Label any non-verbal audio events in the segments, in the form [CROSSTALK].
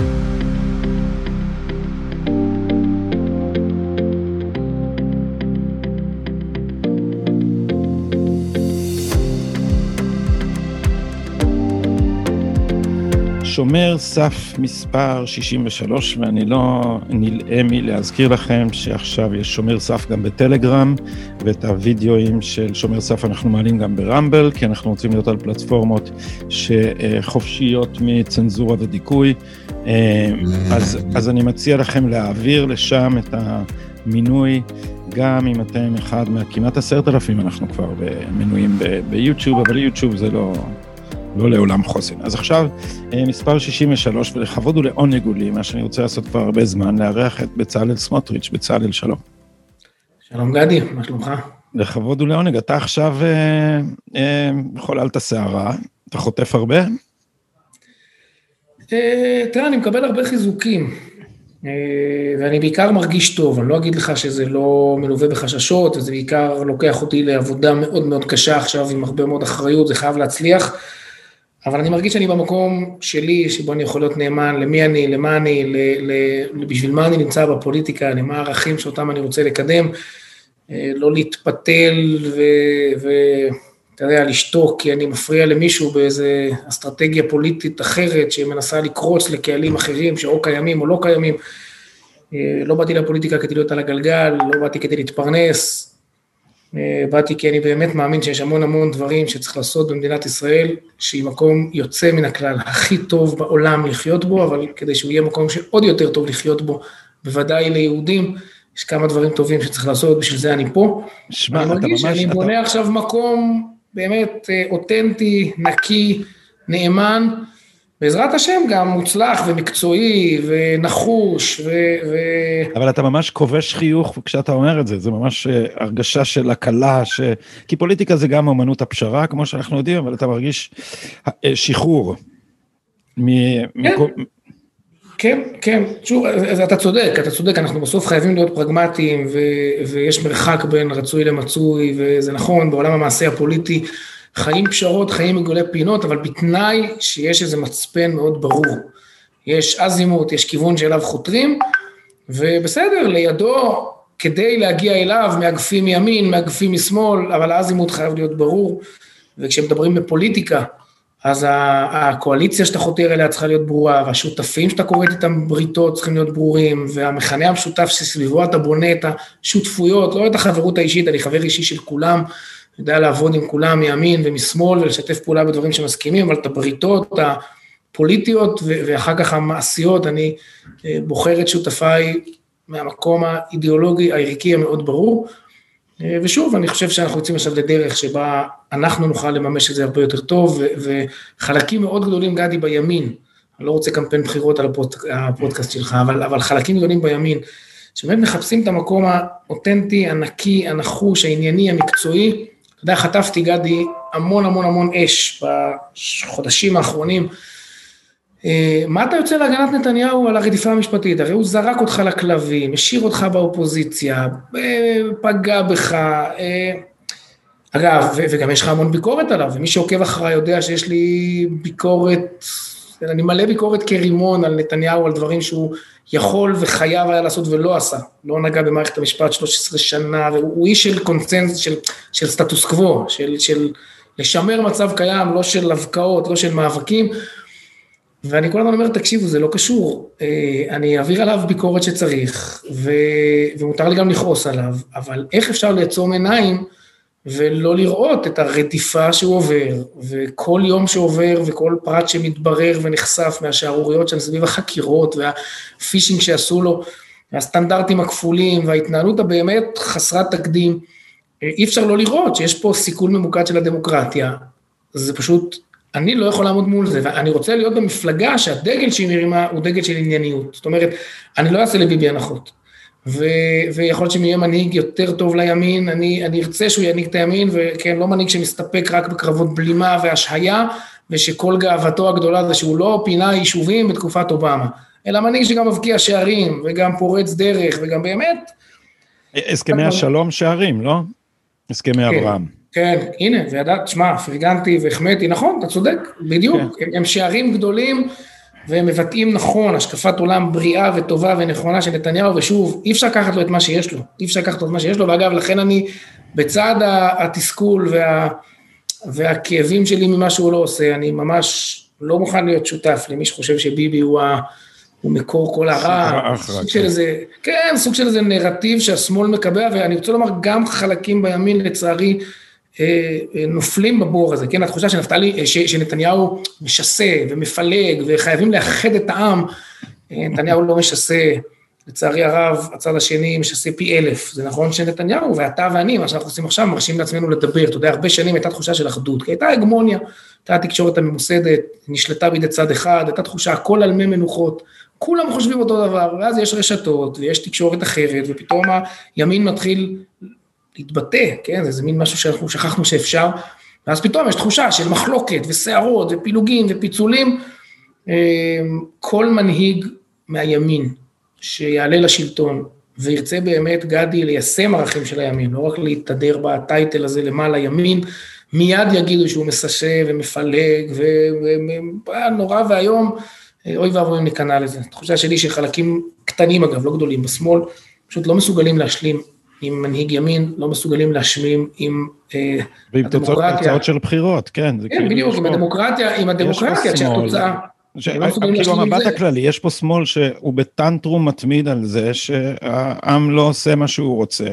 you שומר סף מספר 63, ואני לא נלאה מלהזכיר לכם שעכשיו יש שומר סף גם בטלגרם, ואת הווידאוים של שומר סף אנחנו מעלים גם ברמבל, כי אנחנו רוצים להיות על פלטפורמות שחופשיות מצנזורה ודיכוי. אז, אז אני מציע לכם להעביר לשם את המינוי, גם אם אתם אחד מהכמעט עשרת אלפים, אנחנו כבר מנויים ביוטיוב, אבל יוטיוב זה לא... לא לעולם חוסן. אז עכשיו, אה, מספר 63, ולכבוד ולעונג הוא לי, מה שאני רוצה לעשות כבר הרבה זמן, לארח את בצלאל סמוטריץ'. בצלאל, שלום. שלום גדי, מה שלומך? לכבוד ולעונג, אתה עכשיו אה, אה, חוללת שערה, אתה חוטף הרבה? אה, תראה, אני מקבל הרבה חיזוקים, אה, ואני בעיקר מרגיש טוב, אני לא אגיד לך שזה לא מלווה בחששות, וזה בעיקר לוקח אותי לעבודה מאוד מאוד קשה עכשיו, עם הרבה מאוד אחריות, זה חייב להצליח. אבל אני מרגיש שאני במקום שלי, שבו אני יכול להיות נאמן למי אני, למה אני, בשביל מה אני נמצא בפוליטיקה, למה הערכים שאותם אני רוצה לקדם, אה, לא להתפתל ואתה יודע, לשתוק כי אני מפריע למישהו באיזה אסטרטגיה פוליטית אחרת שמנסה לקרוץ לקהלים אחרים שאו קיימים או לא קיימים. אה, לא באתי לפוליטיקה כדי להיות על הגלגל, לא באתי כדי להתפרנס, באתי כי אני באמת מאמין שיש המון המון דברים שצריך לעשות במדינת ישראל, שהיא מקום יוצא מן הכלל, הכי טוב בעולם לחיות בו, אבל כדי שהוא יהיה מקום שעוד יותר טוב לחיות בו, בוודאי ליהודים, יש כמה דברים טובים שצריך לעשות, בשביל זה אני פה. שמע, אתה ממש... אני מרגיש שאני אתה... בונה עכשיו מקום באמת אה, אותנטי, נקי, נאמן, בעזרת השם גם מוצלח ומקצועי ונחוש ו... ו... אבל אתה ממש כובש חיוך כשאתה אומר את זה, זה ממש אה, הרגשה של הקלה, ש... כי פוליטיקה זה גם אמנות הפשרה, כמו שאנחנו יודעים, אבל אתה מרגיש אה, שחרור. מ... כן. מקום... כן, כן, שוב, אז אתה צודק, אתה צודק, אנחנו בסוף חייבים להיות פרגמטיים, ו... ויש מרחק בין רצוי למצוי, וזה נכון, בעולם המעשה הפוליטי, חיים פשרות, חיים מגולי פינות, אבל בתנאי שיש איזה מצפן מאוד ברור. יש אזימות, יש כיוון שאליו חותרים, ובסדר, לידו, כדי להגיע אליו, מאגפים מימין, מאגפים משמאל, אבל האזימות חייב להיות ברור, וכשמדברים בפוליטיקה, אז הקואליציה שאתה חותר אליה צריכה להיות ברורה, והשותפים שאתה כורת איתם בריתות צריכים להיות ברורים, והמכנה המשותף שסביבו אתה בונה את השותפויות, לא את החברות האישית, אני חבר אישי של כולם, יודע לעבוד עם כולם מימין ומשמאל ולשתף פעולה בדברים שמסכימים, אבל את הבריתות הפוליטיות ואחר כך המעשיות, אני אה, בוחר את שותפיי מהמקום האידיאולוגי הערכי המאוד ברור. אה, ושוב, אני חושב שאנחנו יוצאים עכשיו לדרך שבה אנחנו נוכל לממש את זה הרבה יותר טוב, וחלקים מאוד גדולים, גדי, בימין, אני לא רוצה קמפיין בחירות על הפודקאסט שלך, אבל, אבל חלקים גדולים בימין, שבאמת מחפשים את המקום האותנטי, הנקי, הנחוש, הענייני, המקצועי, אתה יודע, חטפתי, גדי, המון המון המון אש בחודשים האחרונים. אה, מה אתה יוצא להגנת נתניהו על הרדיפה המשפטית? הרי הוא זרק אותך לכלבים, השאיר אותך באופוזיציה, אה, פגע בך. אה, אגב, וגם יש לך המון ביקורת עליו, ומי שעוקב אחריי יודע שיש לי ביקורת אני מלא ביקורת כרימון על נתניהו, על דברים שהוא יכול וחייב היה לעשות ולא עשה. לא נגע במערכת המשפט 13 שנה, והוא איש של קונצנז, של, של סטטוס קוו, של, של לשמר מצב קיים, לא של הבקעות, לא של מאבקים. ואני כל הזמן אומר, תקשיבו, זה לא קשור. אה, אני אעביר עליו ביקורת שצריך, ו... ומותר לי גם לכעוס עליו, אבל איך אפשר לעצום עיניים ולא לראות את הרדיפה שהוא עובר, וכל יום שעובר וכל פרט שמתברר ונחשף מהשערוריות שם סביב החקירות והפישינג שעשו לו, והסטנדרטים הכפולים וההתנהלות הבאמת חסרת תקדים, אי אפשר לא לראות שיש פה סיכול ממוקד של הדמוקרטיה, זה פשוט, אני לא יכול לעמוד מול זה, ואני רוצה להיות במפלגה שהדגל שהיא מרימה הוא דגל של ענייניות, זאת אומרת, אני לא אעשה לביבי הנחות. ו, ויכול להיות שאם יהיה מנהיג יותר טוב לימין, אני, אני ארצה שהוא ינהיג את הימין, וכן, לא מנהיג שמסתפק רק בקרבות בלימה והשהיה, ושכל גאוותו הגדולה זה שהוא לא פינה יישובים בתקופת אובמה, אלא מנהיג שגם מבקיע שערים, וגם פורץ דרך, וגם באמת... הסכמי השלום שערים, לא? הסכמי כן, אברהם. כן, הנה, וידעת, שמע, פרגנתי והחמאתי, נכון, אתה צודק, בדיוק, כן. הם שערים גדולים. והם מבטאים נכון השקפת עולם בריאה וטובה ונכונה של נתניהו, ושוב, אי אפשר לקחת לו את מה שיש לו, אי אפשר לקחת לו את מה שיש לו, ואגב, לכן אני, בצד התסכול וה, והכאבים שלי ממה שהוא לא עושה, אני ממש לא מוכן להיות שותף למי שחושב שביבי הוא, ה, הוא מקור כל הרע, סוג של איזה, כן, סוג של איזה נרטיב שהשמאל מקבע, ואני רוצה לומר, גם חלקים בימין, לצערי, נופלים בבור הזה, כן, התחושה שנפתלי, אה, שנתניהו משסה ומפלג וחייבים לאחד את העם, נתניהו לא משסה, לצערי הרב, הצד השני משסה פי אלף, זה נכון שנתניהו ואתה ואני, מה שאנחנו עושים עכשיו, מרשים לעצמנו לדבר, אתה יודע, הרבה שנים הייתה תחושה של אחדות, כי הייתה הגמוניה, הייתה התקשורת הממוסדת, נשלטה בידי צד אחד, הייתה תחושה הכל על מי מנוחות, כולם חושבים אותו דבר, ואז יש רשתות ויש תקשורת אחרת, ופתאום הימין מתחיל להתבטא, כן, זה, מין משהו שאנחנו שכחנו שאפשר, ואז פתאום יש תחושה של מחלוקת וסערות ופילוגים ופיצולים. אמ, כל מנהיג מהימין שיעלה לשלטון וירצה באמת גדי ליישם ערכים של הימין, לא רק להתהדר בטייטל הזה למעלה ימין, מיד יגידו שהוא מסשה ומפלג ונורא ואיום, אוי ואבוי אם ניכנע לזה. תחושה שלי שחלקים קטנים אגב, לא גדולים בשמאל, פשוט לא מסוגלים להשלים עם מנהיג ימין, לא מסוגלים להשמים עם אה, ועם תוצאות של בחירות, כן. כן, כאילו בדיוק, עם הדמוקרטיה, עם הדמוקרטיה, כשהתוצאה... לא כאילו המבט הכללי, יש פה שמאל שהוא בטנטרום מתמיד על זה שהעם לא עושה מה שהוא רוצה,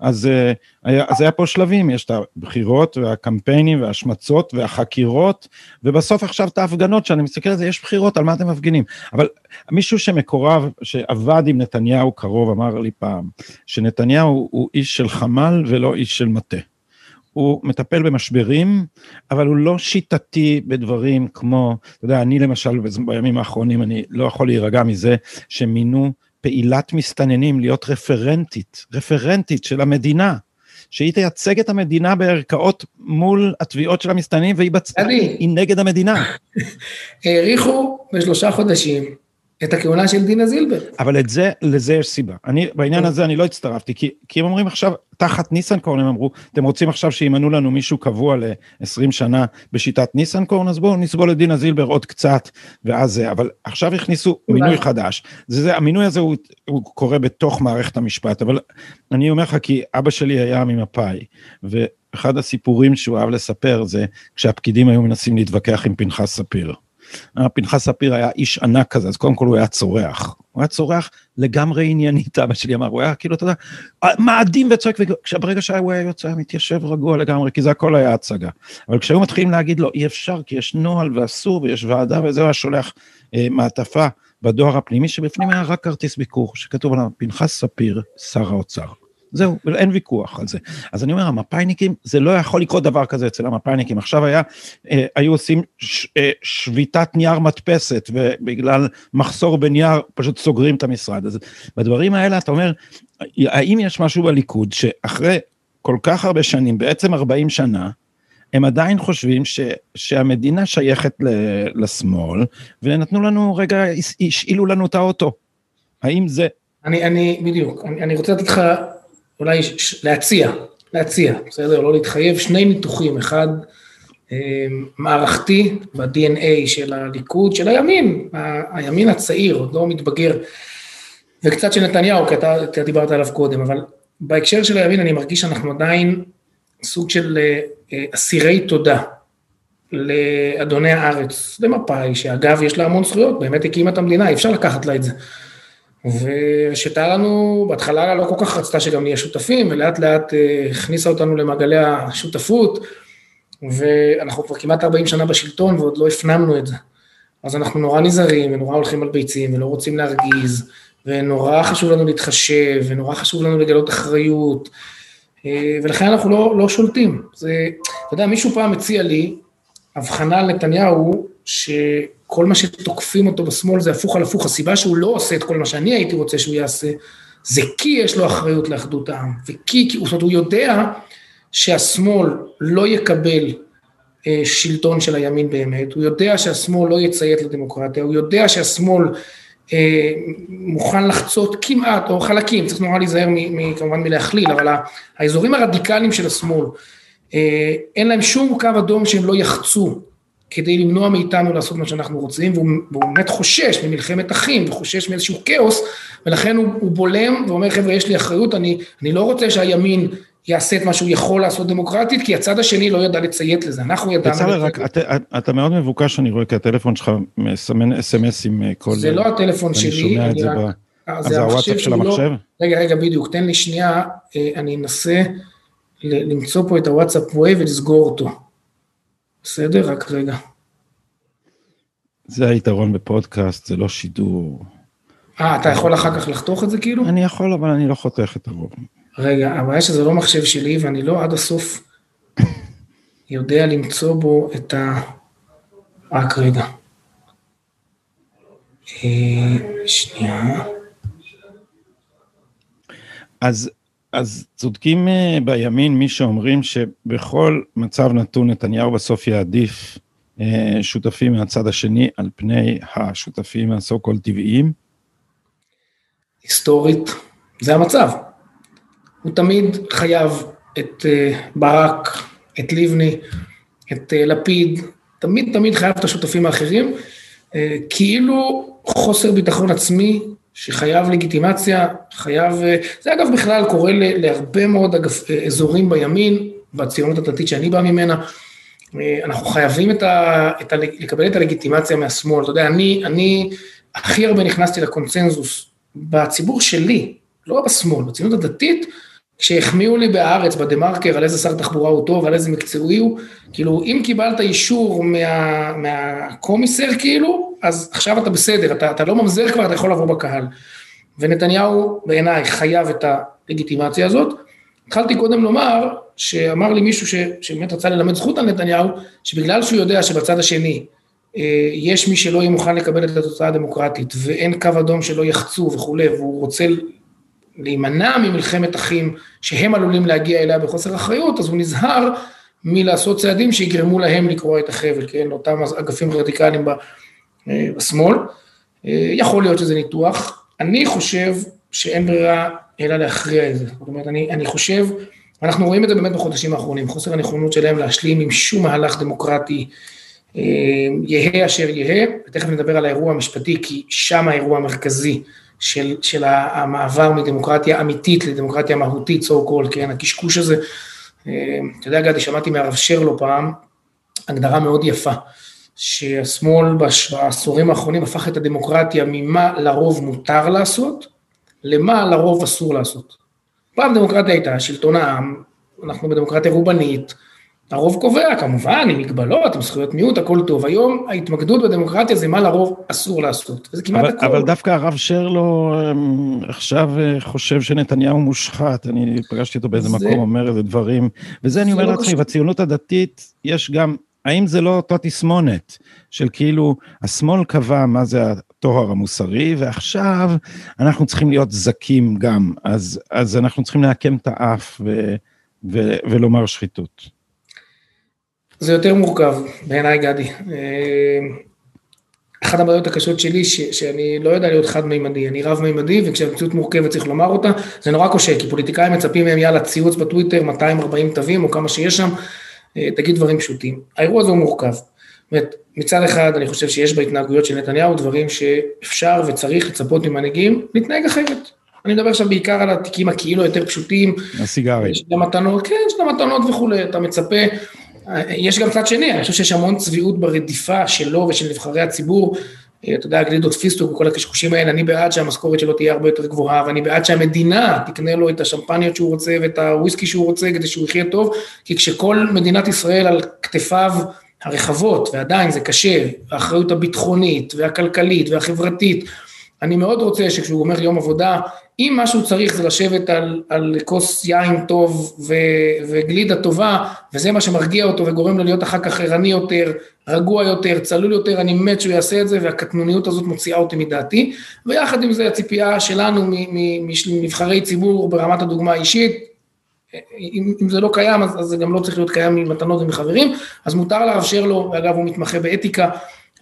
אז אה, היה, אז היה פה שלבים, יש את הבחירות והקמפיינים וההשמצות והחקירות, ובסוף עכשיו את ההפגנות, שאני מסתכל על זה, יש בחירות, על מה אתם מפגינים? אבל מישהו שמקורב, שעבד עם נתניהו קרוב, אמר לי פעם, שנתניהו הוא איש של חמ"ל ולא איש של מטה. הוא מטפל במשברים, אבל הוא לא שיטתי בדברים כמו, אתה יודע, אני למשל בימים האחרונים, אני לא יכול להירגע מזה שמינו פעילת מסתננים להיות רפרנטית, רפרנטית של המדינה. שהיא תייצג את המדינה בערכאות מול התביעות של המסתננים, והיא בצד, היא נגד המדינה. [LAUGHS] האריכו בשלושה חודשים את הכהונה של דינה זילבר. אבל את זה, לזה יש סיבה. אני, בעניין הזה אני לא הצטרפתי, כי, כי הם אומרים עכשיו, תחת ניסנקורן הם אמרו, אתם רוצים עכשיו שימנו לנו מישהו קבוע ל-20 שנה בשיטת ניסנקורן, אז בואו נסבול את דינה זילבר עוד קצת, ואז זה, אבל עכשיו הכניסו מינוי חדש. זה, זה, המינוי הזה הוא, הוא קורה בתוך מערכת המשפט, אבל אני אומר לך, כי אבא שלי היה ממפא"י, ואחד הסיפורים שהוא אהב לספר זה כשהפקידים היו מנסים להתווכח עם פנחס ספיר. פנחס ספיר היה איש ענק כזה, אז קודם כל הוא היה צורח. הוא היה צורח לגמרי עניינית, אבא שלי אמר, הוא היה כאילו, אתה יודע, מאדים וצועק, וברגע שהוא היה יוצא, מתיישב רגוע לגמרי, כי זה הכל היה הצגה. אבל כשהיו מתחילים להגיד לו, אי אפשר, כי יש נוהל ואסור, ויש ועדה וזה, היה שולח אה, מעטפה בדואר הפנימי, שבפנים היה רק כרטיס ביקור, שכתוב עליו, פנחס ספיר, שר האוצר. זהו, אין ויכוח על זה. אז אני אומר, המפאיניקים, זה לא יכול לקרות דבר כזה אצל המפאיניקים. עכשיו היה, אה, היו עושים ש, אה, שביתת נייר מדפסת, ובגלל מחסור בנייר פשוט סוגרים את המשרד. אז בדברים האלה אתה אומר, האם יש משהו בליכוד שאחרי כל כך הרבה שנים, בעצם 40 שנה, הם עדיין חושבים ש, שהמדינה שייכת ל, לשמאל, ונתנו לנו רגע, השאילו לנו את האוטו. האם זה... אני, אני, בדיוק, אני, אני רוצה לתת לך אולי להציע, להציע, בסדר? לא להתחייב, שני ניתוחים, אחד אה, מערכתי ב-DNA של הליכוד, של הימין, הימין הצעיר, עוד לא מתבגר, וקצת של נתניהו, כי אתה, אתה דיברת עליו קודם, אבל בהקשר של הימין אני מרגיש שאנחנו עדיין סוג של אה, אסירי תודה לאדוני הארץ, למפא"י, שאגב יש לה המון זכויות, באמת הקימה את המדינה, אי אפשר לקחת לה את זה. ושהייתה לנו, בהתחלה לא כל כך רצתה שגם נהיה שותפים, ולאט לאט אה, הכניסה אותנו למעגלי השותפות, ואנחנו כבר כמעט 40 שנה בשלטון ועוד לא הפנמנו את זה. אז אנחנו נורא נזהרים ונורא הולכים על ביצים ולא רוצים להרגיז, ונורא חשוב לנו להתחשב, ונורא חשוב לנו לגלות אחריות, אה, ולכן אנחנו לא, לא שולטים. זה, אתה יודע, מישהו פעם הציע לי הבחנה על נתניהו, ש... כל מה שתוקפים אותו בשמאל זה הפוך על הפוך, הסיבה שהוא לא עושה את כל מה שאני הייתי רוצה שהוא יעשה, זה כי יש לו אחריות לאחדות העם, וכי, כי, זאת אומרת, הוא יודע שהשמאל לא יקבל אה, שלטון של הימין באמת, הוא יודע שהשמאל לא יציית לדמוקרטיה, הוא יודע שהשמאל אה, מוכן לחצות כמעט, או חלקים, צריך נורא להיזהר כמובן מלהכליל, אבל האזורים הרדיקליים של השמאל, אה, אין להם שום קו אדום שהם לא יחצו כדי למנוע מאיתנו לעשות מה שאנחנו רוצים, והוא, והוא באמת חושש ממלחמת אחים, וחושש מאיזשהו כאוס, ולכן הוא, הוא בולם ואומר, חבר'ה, יש לי אחריות, אני, אני לא רוצה שהימין יעשה את מה שהוא יכול לעשות דמוקרטית, כי הצד השני לא ידע לציית לזה, אנחנו ידענו... בצלאל, רק, אתה, אתה מאוד מבוקש, אני רואה, כי הטלפון שלך מסמן SMS עם אה, כל... זה לא הטלפון שלי, אני שומע את זה רק... ב... אז זה הוואטסאפ של לא- המחשב? רגע, רגע, בדיוק, תן לי שנייה, אה, אני אנסה למצוא פה את ה WhatsApp Web ולסגור אותו. בסדר? רק רגע. זה היתרון בפודקאסט, זה לא שידור. אה, אתה יכול אחר כך לחתוך את זה כאילו? אני יכול, אבל אני לא חותך את הרוב. רגע, הבעיה שזה לא מחשב שלי, ואני לא עד הסוף [LAUGHS] יודע למצוא בו את ה... רק רגע. אה, שנייה. אז, אז צודקים אה, בימין מי שאומרים שבכל מצב נתון נתניהו בסוף יעדיף אה, שותפים מהצד השני על פני השותפים הסו קול טבעיים. היסטורית, זה המצב. הוא תמיד חייב את אה, ברק, את לבני, את לפיד, תמיד תמיד חייב את השותפים האחרים, כאילו חוסר ביטחון עצמי שחייב לגיטימציה, חייב, זה אגב בכלל קורה להרבה מאוד אגף, אזורים בימין, בציונות הדתית שאני בא ממנה, אנחנו חייבים את ה, את ה, לקבל את הלגיטימציה מהשמאל, אתה יודע, אני, אני הכי הרבה נכנסתי לקונצנזוס בציבור שלי, לא בשמאל, בציונות הדתית, כשהחמיאו לי בהארץ, בדה מרקר, על איזה שר תחבורה הוא טוב, על איזה מקצועי הוא, כאילו, אם קיבלת אישור מה, מהקומיסר, כאילו, אז עכשיו אתה בסדר, אתה, אתה לא ממזר כבר, אתה יכול לבוא בקהל. ונתניהו, בעיניי, חייב את הלגיטימציה הזאת. התחלתי קודם לומר, שאמר לי מישהו ש, שבאמת רצה ללמד זכות על נתניהו, שבגלל שהוא יודע שבצד השני אה, יש מי שלא יהיה מוכן לקבל את התוצאה הדמוקרטית, ואין קו אדום שלא יחצו וכולי, והוא רוצה להימנע ממלחמת אחים שהם עלולים להגיע אליה בחוסר אחריות, אז הוא נזהר מלעשות צעדים שיגרמו להם לקרוע את החבל, כן, לאותם אגפים רדיקליים אה, בשמאל. אה, יכול להיות שזה ניתוח. אני חושב שאין ברירה אלא להכריע את זה. זאת אומרת, אני, אני חושב, אנחנו רואים את זה באמת בחודשים האחרונים, חוסר הנכונות שלהם להשלים עם שום מהלך דמוקרטי, אה, יהא אשר יהא, ותכף נדבר על האירוע המשפטי, כי שם האירוע המרכזי של, של המעבר מדמוקרטיה אמיתית לדמוקרטיה מהותית, so called, כן, הקשקוש הזה. אה, אתה יודע, גדי, שמעתי מהרב שרלו פעם, הגדרה מאוד יפה, שהשמאל בעשורים האחרונים הפך את הדמוקרטיה ממה לרוב מותר לעשות, למה לרוב אסור לעשות. פעם דמוקרטיה הייתה שלטון העם, אנחנו בדמוקרטיה רובנית, הרוב קובע כמובן, עם מגבלות, עם זכויות מיעוט, הכל טוב. היום ההתמקדות בדמוקרטיה זה מה לרוב אסור לעשות. וזה כמעט אבל, הכל. אבל דווקא הרב שרלו אמ, עכשיו אה, חושב שנתניהו מושחת, אני פגשתי אותו באיזה זה... מקום, אומר איזה דברים, וזה אני אומר לא לעצמי, בציונות הדתית יש גם, האם זה לא אותה תסמונת של כאילו, השמאל קבע מה זה הטוהר המוסרי, ועכשיו אנחנו צריכים להיות זכים גם, אז, אז אנחנו צריכים לעקם את האף ו, ו, ולומר שחיתות. זה יותר מורכב, בעיניי גדי. אה, אחת הבעיות הקשות שלי, ש, שאני לא יודע להיות חד-מימדי, אני רב-מימדי, וכשהמציאות מורכבת צריך לומר אותה, זה נורא קשה, כי פוליטיקאים מצפים מהם, יאללה, ציוץ בטוויטר, 240 תווים, או כמה שיש שם, אה, תגיד דברים פשוטים. האירוע הזה הוא מורכב. זאת מצד אחד, אני חושב שיש בהתנהגויות של נתניהו דברים שאפשר וצריך לצפות ממנהיגים להתנהג אחרת. אני מדבר עכשיו בעיקר על התיקים הכאילו יותר פשוטים. הסיגרים. של המתנות, כן, של המתנות וכולי, אתה מצפה יש גם צד שני, אני חושב שיש המון צביעות ברדיפה שלו ושל נבחרי הציבור. אתה יודע, גלידות פיסטוק וכל הקשקושים האלה, אני בעד שהמשכורת שלו תהיה הרבה יותר גבוהה, ואני בעד שהמדינה תקנה לו את השמפניות שהוא רוצה ואת הוויסקי שהוא רוצה כדי שהוא יחיה טוב, כי כשכל מדינת ישראל על כתפיו הרחבות, ועדיין זה קשה, האחריות הביטחונית והכלכלית והחברתית, אני מאוד רוצה שכשהוא אומר יום עבודה, אם מה שהוא צריך זה לשבת על, על כוס יין טוב ו, וגלידה טובה, וזה מה שמרגיע אותו וגורם לו להיות אחר כך ערני יותר, רגוע יותר, צלול יותר, אני מת שהוא יעשה את זה, והקטנוניות הזאת מוציאה אותי מדעתי, ויחד עם זה הציפייה שלנו מנבחרי ציבור ברמת הדוגמה האישית, אם, אם זה לא קיים, אז, אז זה גם לא צריך להיות קיים ממתנות ומחברים, אז מותר לאפשר לו, ואגב הוא מתמחה באתיקה,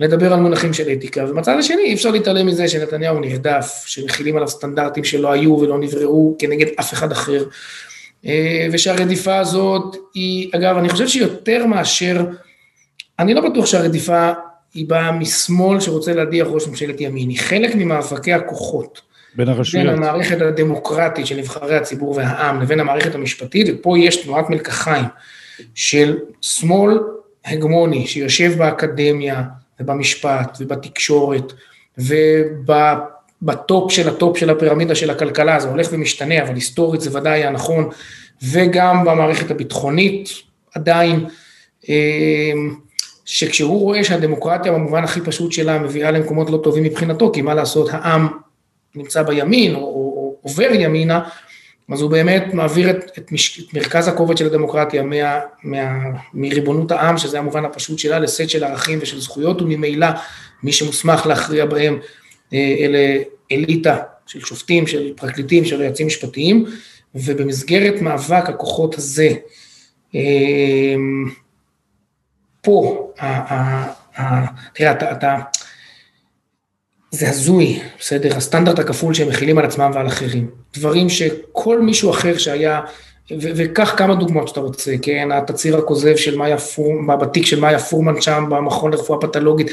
לדבר על מונחים של אתיקה, ומצד השני אי אפשר להתעלם מזה שנתניהו נרדף, שמכילים עליו סטנדרטים שלא היו ולא נבראו כנגד אף אחד אחר, אה, ושהרדיפה הזאת היא, אגב, אני חושב שיותר מאשר אני לא בטוח שהרדיפה היא באה משמאל שרוצה להדיח ראש ממשלת ימין, היא חלק ממאבקי הכוחות. בין הרשויות. בין המערכת הדמוקרטית של נבחרי הציבור והעם לבין המערכת המשפטית, ופה יש תנועת מלקחיים של שמאל הגמוני שיושב באקדמיה ובמשפט ובתקשורת וב top של ה top של הפירמידה של הכלכלה, זה הולך ומשתנה, אבל היסטורית זה ודאי היה נכון, וגם במערכת הביטחונית עדיין. אמ, שכשהוא רואה שהדמוקרטיה במובן הכי פשוט שלה מביאה למקומות לא טובים מבחינתו, כי מה לעשות, העם נמצא בימין או, או, או עובר ימינה, אז הוא באמת מעביר את, את, מש, את מרכז הכובד של הדמוקרטיה מה, מה, מריבונות העם, שזה המובן הפשוט שלה, לסט של ערכים ושל זכויות, וממילא מי שמוסמך להכריע בהם אה, אלה אליטה של שופטים, של פרקליטים, של יועצים משפטיים, ובמסגרת מאבק הכוחות הזה, אה, פה, תראה, אתה, אתה, זה הזוי, בסדר? הסטנדרט הכפול שהם מכילים על עצמם ועל אחרים. דברים שכל מישהו אחר שהיה, וקח כמה דוגמאות שאתה רוצה, כן? התצהיר הכוזב של מאיה פורמן, בתיק של מאיה פורמן שם, במכון לרפואה פתולוגית,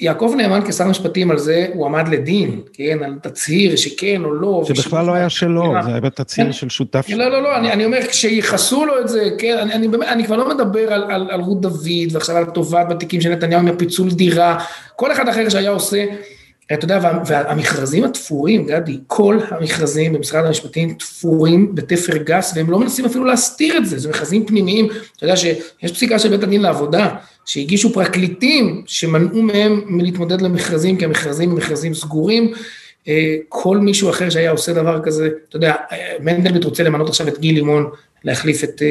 יעקב נאמן כשר משפטים על זה, הוא עמד לדין, כן, על תצהיר שכן או לא. שבכלל לא היה שלו, זה היה בתצהיר כן. של שותף. לא, לא, לא, אני, אני אומר, כשייחסו לו את זה, כן, אני, אני, אני כבר לא מדבר על, על, על רות דוד, ועכשיו על התובעת בתיקים של נתניהו עם הפיצול דירה, כל אחד אחר שהיה עושה, אתה יודע, וה, והמכרזים התפורים, גדי, כל המכרזים במשרד המשפטים תפורים בתפר גס, והם לא מנסים אפילו להסתיר את זה, זה מכרזים פנימיים, אתה יודע שיש פסיקה של בית הדין לעבודה, שהגישו פרקליטים שמנעו מהם מלהתמודד למכרזים, כי המכרזים הם מכרזים סגורים. אה, כל מישהו אחר שהיה עושה דבר כזה, אתה יודע, מנדלבליט רוצה למנות עכשיו את גיל לימון להחליף את...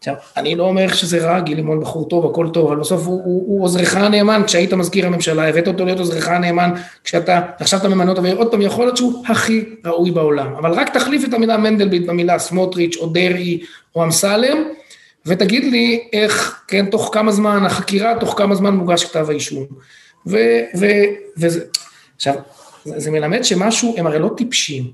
עכשיו, אני לא אומר שזה רע, גיל לימון בחור טוב, הכל טוב, אבל בסוף הוא, הוא, הוא עוזרך הנאמן, כשהיית מזכיר הממשלה, הבאת אותו להיות עוזרך הנאמן, כשאתה, עכשיו אתה ממנה אותו, ועוד פעם, יכול להיות שהוא הכי ראוי בעולם, אבל רק תחליף את המילה מנדלבליט במילה סמוטריץ' או דרעי או אמסלם, ותגיד לי איך, כן, תוך כמה זמן החקירה, תוך כמה זמן מוגש כתב האישום. ו, ו, וזה, עכשיו, זה, זה מלמד שמשהו, הם הרי לא טיפשים,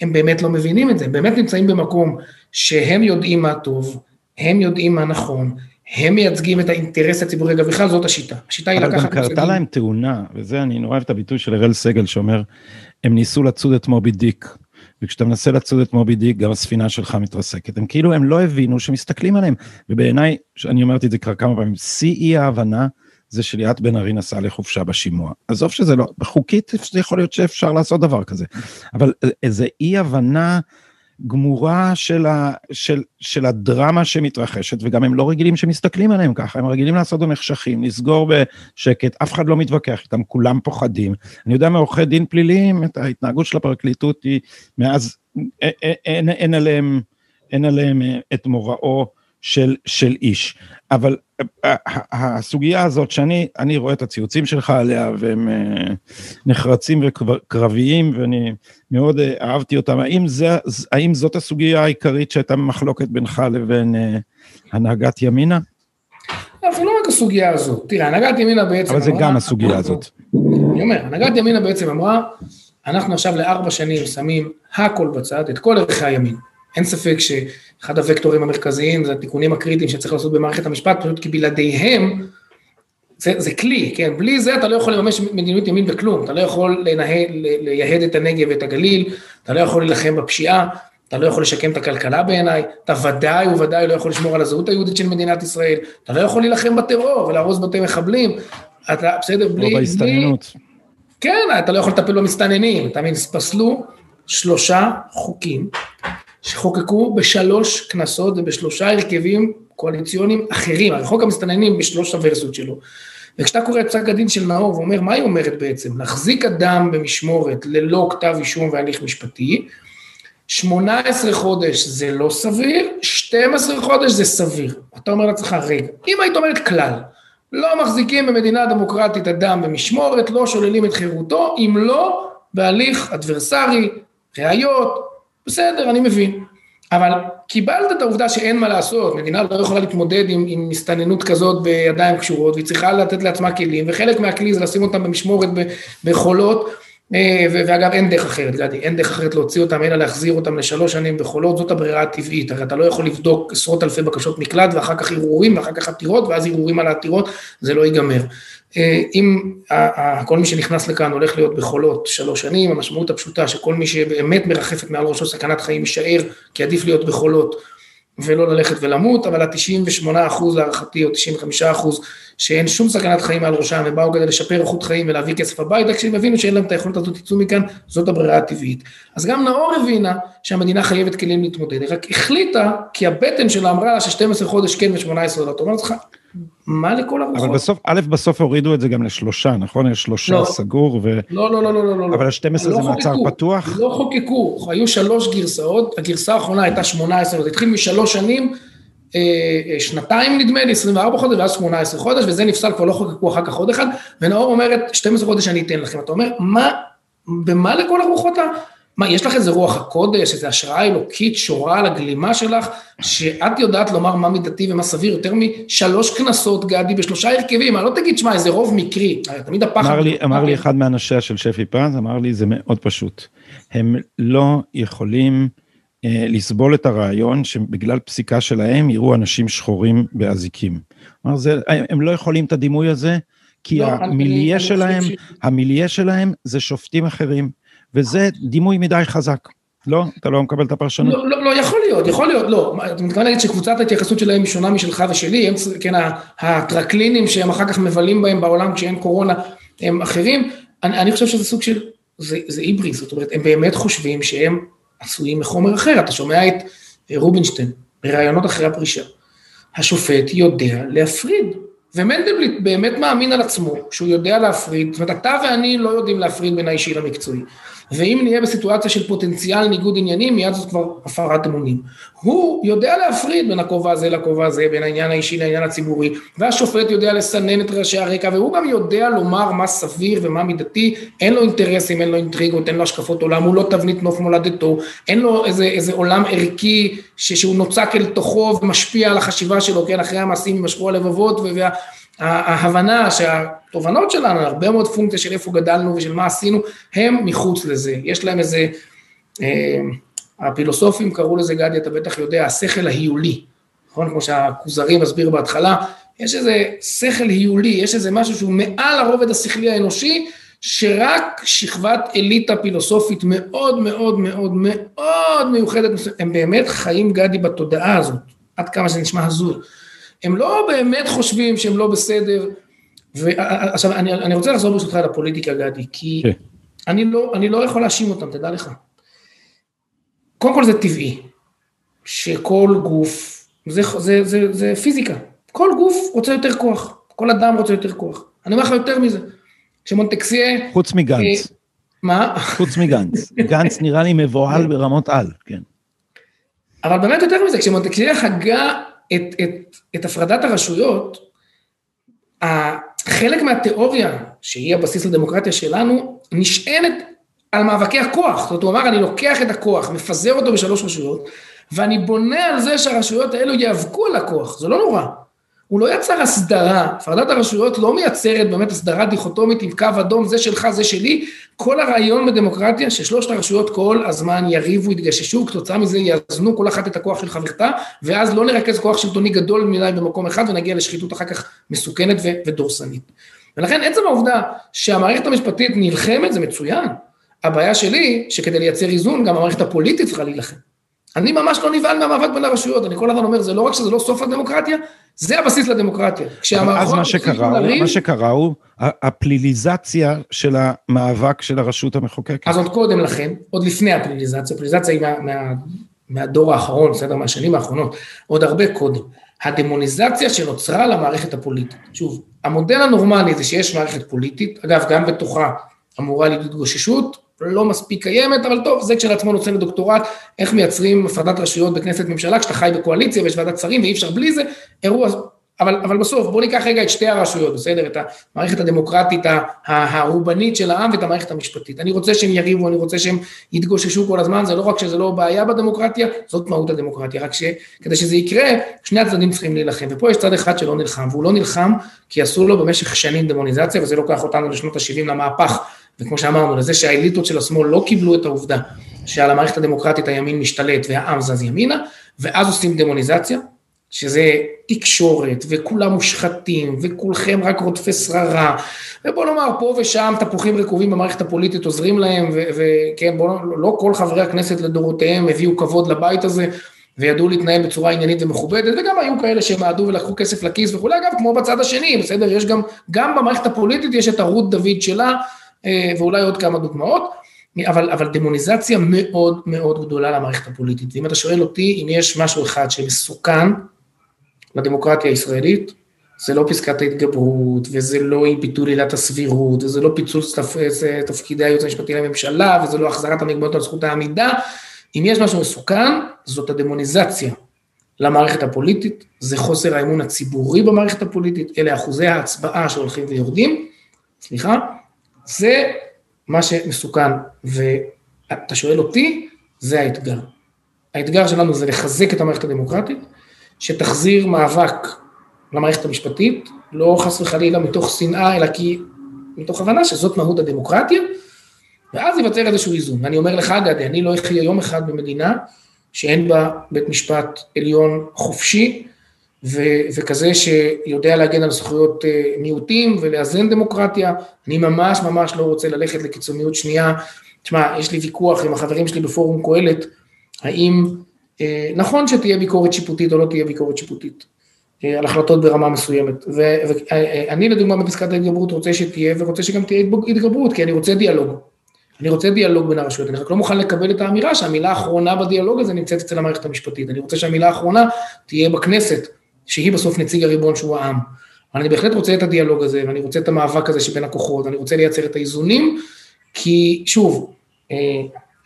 הם באמת לא מבינים את זה, הם באמת נמצאים במקום שהם יודעים מה טוב, הם יודעים מה נכון, הם מייצגים את האינטרס הציבורי, אגב, בכלל זאת השיטה. השיטה היא לקחת... אבל גם קרתה להם תאונה, וזה, אני נורא אוהב את הביטוי של אראל סגל שאומר, הם ניסו לצוד את מובי דיק. וכשאתה מנסה לצוד את מובי דיק, גם הספינה שלך מתרסקת. הם כאילו, הם לא הבינו שמסתכלים עליהם. ובעיניי, אני אמרתי את זה כבר כמה פעמים, שיא אי ההבנה זה שליאת בן ארי נסעה לחופשה בשימוע. עזוב שזה לא, בחוקית זה יכול להיות שאפשר לעשות דבר כזה, אבל איזה אי הבנה גמורה של, ה, של, של הדרמה שמתרחשת, וגם הם לא רגילים שמסתכלים עליהם ככה, הם רגילים לעשות במחשכים, לסגור בשקט, אף אחד לא מתווכח איתם, כולם פוחדים. אני יודע מעורכי דין פליליים, את ההתנהגות של הפרקליטות היא, מאז אין, אין, אין עליהם, אין עליהם את מוראו של, של איש. אבל אה, הסוגיה הזאת שאני רואה את הציוצים שלך עליה והם אה, נחרצים וקרביים ואני מאוד אה, אהבתי אותם, האם, זה, האם זאת הסוגיה העיקרית שהייתה במחלוקת בינך לבין הנהגת ימינה? זה לא רק הסוגיה הזאת, תראה, הנהגת ימינה בעצם אבל זה אמרה, גם הסוגיה הזאת. אני אומר, הנהגת ימינה בעצם אמרה, אנחנו עכשיו לארבע שנים שמים הכל בצד, את כל ערכי הימין. אין ספק שאחד הוקטורים המרכזיים זה התיקונים הקריטיים שצריך לעשות במערכת המשפט, פשוט כי בלעדיהם זה, זה כלי, כן, בלי זה אתה לא יכול לממש מדיניות ימין בכלום, אתה לא יכול לנהל, לייהד את הנגב ואת הגליל, אתה לא יכול להילחם בפשיעה, אתה לא יכול לשקם את הכלכלה בעיניי, אתה ודאי וודאי לא יכול לשמור על הזהות היהודית של מדינת ישראל, אתה לא יכול להילחם בטרור ולהרוס בתי מחבלים, אתה בסדר, בלי... או בהסתננות. כן, אתה לא יכול לטפל במסתננים, אתה מבין, פסלו שלושה חוקים שחוקקו בשלוש כנסות ובשלושה הרכבים קואליציוניים אחרים, הרי חוק המסתננים בשלוש הוורסיות שלו. וכשאתה קורא את פסק הדין של נאור ואומר, מה היא אומרת בעצם? להחזיק אדם במשמורת ללא כתב אישום והליך משפטי, 18 חודש זה לא סביר, 12 חודש זה סביר. אתה אומר לעצמך, רגע, אם היית אומרת כלל, לא מחזיקים במדינה דמוקרטית אדם במשמורת, לא שוללים את חירותו, אם לא בהליך אדברסרי, ראיות, בסדר, אני מבין. אבל קיבלת את העובדה שאין מה לעשות, מדינה לא יכולה להתמודד עם, עם הסתננות כזאת בידיים קשורות, והיא צריכה לתת לעצמה כלים, וחלק מהכלי זה לשים אותם במשמורת בחולות, אה, ואגב, אין דרך אחרת, גדי, אין דרך אחרת להוציא אותם, אלא להחזיר אותם לשלוש שנים בחולות, זאת הברירה הטבעית, הרי אתה לא יכול לבדוק עשרות אלפי בקשות מקלט, ואחר כך ערעורים, ואחר כך עתירות, ואז ערעורים על העתירות, זה לא ייגמר. אה, אם כל מי שנכנס לכאן הולך להיות בחולות שלוש שנים, המשמעות הפשוטה שכל מי שבאמת מרחפת מעל ראשו סכנת חיים יישאר, כי עדיף להיות בחולות ולא ללכת ולמות, אבל ה-98 אחוז להערכתי, או 95 אחוז, שאין שום סכנת חיים על ראשם, הם באו כדי לשפר איכות חיים ולהביא כסף הביתה, כשהם הבינו שאין להם את היכולת הזאת, יצאו מכאן, זאת הברירה הטבעית. אז גם נאור הבינה שהמדינה חייבת כלים להתמודד, היא רק החליטה, כי הבטן שלה אמרה לה ש-12 חודש כן ו-18 לא, אתה אומר לך, מה לכל הרוחות? אבל בסוף, א', בסוף הורידו את זה גם לשלושה, נכון? יש שלושה לא. סגור ו... לא, לא, לא, לא, לא. לא. אבל ה-12 לא זה מעצר פתוח? לא חוקקו, היו שלוש גרסאות, הגרסה האחרונה הייתה 18, זה התחיל משלוש שנים, אה, אה, שנתיים נדמה לי, 24 חודש, ואז 18 חודש, וזה נפסל, כבר לא חוקקו אחר כך עוד אחד, ונאור אומרת, 12 חודש אני אתן לכם. אתה אומר, מה, במה לכל הרוחות ה... מה, יש לך איזה רוח הקודש, איזה השראה אלוקית שורה על הגלימה שלך, שאת יודעת לומר מה מידתי ומה סביר, יותר משלוש כנסות, גדי, בשלושה הרכבים, אני לא תגיד, שמע, איזה רוב מקרי, תמיד הפחד... אמר לי, אמר לי אחד מאנשיה של שפי פז, אמר לי, זה מאוד פשוט. הם לא יכולים אה, לסבול את הרעיון שבגלל פסיקה שלהם יראו אנשים שחורים באזיקים. כלומר, הם לא יכולים את הדימוי הזה, כי לא, המיליה שלהם, המיליה שלהם זה שופטים אחרים. וזה דימוי מדי חזק. לא? אתה לא מקבל את הפרשנות? לא, לא, לא, יכול להיות, יכול להיות, לא. אתה מתכוון להגיד שקבוצת ההתייחסות שלהם היא שונה משלך ושלי, הם, כן, הטרקלינים שהם אחר כך מבלים בהם בעולם כשאין קורונה, הם אחרים. אני, אני חושב שזה סוג של, זה, זה היבריס, זאת אומרת, הם באמת חושבים שהם עשויים מחומר אחר. אתה שומע את רובינשטיין בראיונות אחרי הפרישה. השופט יודע להפריד ומנדלבליט באמת מאמין על עצמו, שהוא יודע להפריד, זאת אומרת, אתה ואני לא יודעים להפריד בין האישי למקצועי. ואם נהיה בסיטואציה של פוטנציאל ניגוד עניינים, מיד זאת כבר הפרת אמונים. הוא יודע להפריד בין הכובע הזה לכובע הזה, בין העניין האישי לעניין הציבורי, והשופט יודע לסנן את רעשי הרקע, והוא גם יודע לומר מה סביר ומה מידתי, אין לו אינטרסים, אין לו אינטריגות, אין לו השקפות עולם, הוא לא תבנית נוף מולדתו, אין לו איזה, איזה עולם ערכי ש, שהוא נוצק אל תוכו ומשפיע על החשיבה שלו, כן, אחרי המעשים יימשכו הלבבות, וה... ההבנה שהתובנות שלנו, הרבה מאוד פונקציה של איפה גדלנו ושל מה עשינו, הם מחוץ לזה. יש להם איזה, אה, הפילוסופים קראו לזה, גדי, אתה בטח יודע, השכל ההיולי, נכון? כמו שהכוזרי מסביר בהתחלה, יש איזה שכל היולי, יש איזה משהו שהוא מעל הרובד השכלי האנושי, שרק שכבת אליטה פילוסופית מאוד מאוד מאוד מאוד מיוחדת, הם באמת חיים, גדי, בתודעה הזאת, עד כמה שזה נשמע הזוי. הם לא באמת חושבים שהם לא בסדר. ועכשיו, אני, אני רוצה לחזור ברשותך לפוליטיקה, גדי, כי okay. כן. אני, לא, אני לא יכול להאשים אותם, תדע לך. קודם כל זה טבעי, שכל גוף, זה, זה, זה, זה פיזיקה, כל גוף רוצה יותר כוח, כל אדם רוצה יותר כוח. אני אומר לך יותר מזה, שמונטקסיה... חוץ מגנץ. אה, מה? חוץ מגנץ. גנץ נראה לי מבוהל ברמות על, כן. אבל באמת יותר מזה, כשמונטקסיה הגה את, את, את הפרדת הרשויות, חלק מהתיאוריה, שהיא הבסיס לדמוקרטיה שלנו, נשענת על מאבקי הכוח. זאת אומרת, אני לוקח את הכוח, מפזר אותו בשלוש רשויות, ואני בונה על זה שהרשויות האלו ייאבקו על הכוח, זה לא נורא. הוא לא יצר הסדרה, הפרדת הרשויות לא מייצרת באמת הסדרה דיכוטומית עם קו אדום, זה שלך, זה שלי, כל הרעיון בדמוקרטיה ששלושת הרשויות כל הזמן יריבו, יתגששו, כתוצאה מזה יאזנו כל אחת את הכוח של חברתה, ואז לא נרכז כוח שלטוני גדול מדי במקום אחד ונגיע לשחיתות אחר כך מסוכנת ודורסנית. ולכן עצם העובדה שהמערכת המשפטית נלחמת זה מצוין, הבעיה שלי שכדי לייצר איזון גם המערכת הפוליטית צריכה להילחם. אני ממש לא נבהל מהמאבק בין הרשויות, אני כל הזמן אומר, זה לא רק שזה לא סוף הדמוקרטיה, זה הבסיס לדמוקרטיה. אז מה שקרה, הוא, מה שקרה הוא הפליליזציה של המאבק של הרשות המחוקקת. אז עוד קודם לכן, עוד לפני הפליליזציה, הפליליזציה היא מה, מה, מהדור האחרון, בסדר, מהשנים האחרונות, עוד הרבה קודם. הדמוניזציה שנוצרה למערכת הפוליטית. שוב, המודל הנורמלי זה שיש מערכת פוליטית, אגב, גם בתוכה אמורה להיות התגוששות, לא מספיק קיימת, אבל טוב, זה כשלעצמו נושא לדוקטורט, איך מייצרים הפרדת רשויות בכנסת ממשלה, כשאתה חי בקואליציה ויש ועדת שרים ואי אפשר בלי זה, אירוע, אבל, אבל בסוף בוא ניקח רגע את שתי הרשויות, בסדר? את המערכת הדמוקרטית הרובנית של העם ואת המערכת המשפטית. אני רוצה שהם יריבו, אני רוצה שהם יתגוששו כל הזמן, זה לא רק שזה לא בעיה בדמוקרטיה, זאת מהות הדמוקרטיה, רק שכדי שזה יקרה, שני הצדדים צריכים להילחם, ופה יש צד אחד שלא נלחם, והוא לא נלחם כי עשו לו במשך שנים דמוניזציה, וזה לוקח אותנו לשנות ה-70 למהפך וכמו שאמרנו, לזה שהאליטות של השמאל לא קיבלו את העובדה שעל המערכת הדמוקרטית הימין משתלט והעם זז ימינה, ואז עושים דמוניזציה, שזה תקשורת, וכולם מושחתים, וכולכם רק רודפי שררה, ובוא נאמר, פה ושם תפוחים רקובים במערכת הפוליטית עוזרים להם, וכן, בוא נאמר, לא כל חברי הכנסת לדורותיהם הביאו כבוד לבית הזה, וידעו להתנהל בצורה עניינית ומכובדת, וגם היו כאלה שמעדו ולקחו כסף לכיס וכולי, אגב, כמו בצד השני, בסדר? יש גם, גם במערכת הפוליטית יש את הרות דוד שלה, ואולי עוד כמה דוגמאות, אבל, אבל דמוניזציה מאוד מאוד גדולה למערכת הפוליטית. ואם אתה שואל אותי אם יש משהו אחד שמסוכן לדמוקרטיה הישראלית, זה לא פסקת ההתגברות, וזה לא ביטול עילת הסבירות, וזה לא פיצול תפקידי היועץ המשפטי לממשלה, וזה לא החזרת המגבלות על זכות העמידה. אם יש משהו מסוכן, זאת הדמוניזציה למערכת הפוליטית, זה חוסר האמון הציבורי במערכת הפוליטית, אלה אחוזי ההצבעה שהולכים ויורדים, סליחה, זה מה שמסוכן, ואתה שואל אותי, זה האתגר. האתגר שלנו זה לחזק את המערכת הדמוקרטית, שתחזיר מאבק למערכת המשפטית, לא חס וחלילה מתוך שנאה, אלא כי מתוך הבנה שזאת מהות הדמוקרטיה, ואז ייווצר איזשהו איזון. ואני אומר לך, גדי, אני לא אחיה יום אחד במדינה שאין בה בית משפט עליון חופשי, ו- וכזה שיודע להגן על זכויות אה, מיעוטים ולאזן דמוקרטיה. אני ממש ממש לא רוצה ללכת לקיצוניות שנייה. תשמע, יש לי ויכוח עם החברים שלי בפורום קהלת, האם אה, נכון שתהיה ביקורת שיפוטית או לא תהיה ביקורת שיפוטית אה, על החלטות ברמה מסוימת. ואני לדוגמה בפסקת ההתגברות רוצה שתהיה ורוצה שגם תהיה התגברות, כי אני רוצה דיאלוג. אני רוצה דיאלוג בין הרשויות, אני רק לא מוכן לקבל את האמירה שהמילה האחרונה בדיאלוג הזה נמצאת אצל המערכת המשפטית. אני רוצה שהמילה האחרונה תהיה בכנסת, שהיא בסוף נציג הריבון שהוא העם. אבל אני בהחלט רוצה את הדיאלוג הזה, ואני רוצה את המאבק הזה שבין הכוחות, ואני רוצה לייצר את האיזונים, כי שוב, אה,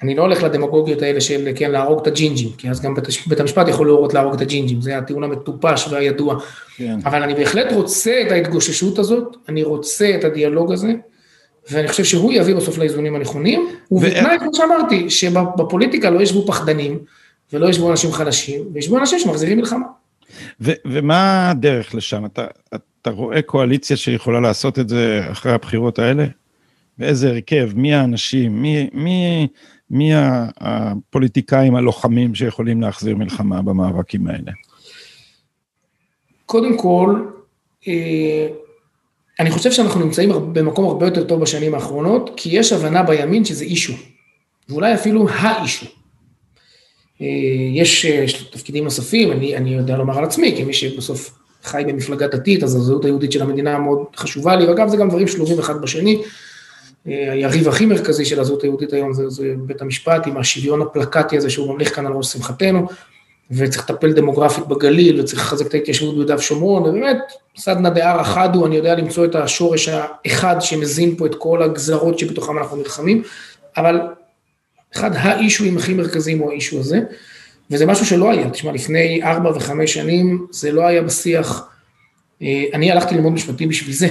אני לא הולך לדמגוגיות האלה של כן, להרוג את הג'ינג'ים, כי אז גם בית, בית המשפט יכול להורות להרוג את הג'ינג'ים, זה הטיעון המטופש והידוע. כן. אבל אני בהחלט רוצה את ההתגוששות הזאת, אני רוצה את הדיאלוג הזה, ואני חושב שהוא יביא בסוף לאיזונים הנכונים, ובתנאי, כמו שאמרתי, שבפוליטיקה לא ישבו פחדנים, ולא ישבו אנשים חלשים, וישבו אנשים שמחזירים מלחמה. ו- ומה הדרך לשם? אתה, אתה רואה קואליציה שיכולה לעשות את זה אחרי הבחירות האלה? באיזה הרכב? מי האנשים? מי, מי, מי הפוליטיקאים הלוחמים שיכולים להחזיר מלחמה במאבקים האלה? קודם כל, אה, אני חושב שאנחנו נמצאים במקום הרבה יותר טוב בשנים האחרונות, כי יש הבנה בימין שזה אישו, ואולי אפילו האישו. אה, יש, אה, יש תפקידים נוספים, אני, אני יודע לומר על עצמי, כמי שבסוף חי במפלגה דתית, אז הזהות היהודית של המדינה מאוד חשובה לי, ואגב זה גם דברים שלובים אחד בשני. אה, היריב הכי מרכזי של הזהות היהודית היום זה, זה בית המשפט, עם השוויון הפלקטי הזה שהוא ממליך כאן על ראש שמחתנו, וצריך לטפל דמוגרפית בגליל, וצריך לחזק את ההתיישבות ביהודה ושומרון, ובאמת, סדנא דארעא חדו, אני יודע למצוא את השורש האחד שמזין פה את כל הגזרות שבתוכם אנחנו נלחמים, אבל אחד האישויים הכי מרכזיים הוא האישו הזה, וזה משהו שלא היה, תשמע, לפני ארבע וחמש שנים זה לא היה בשיח, אה, אני הלכתי ללמוד משפטים בשביל זה,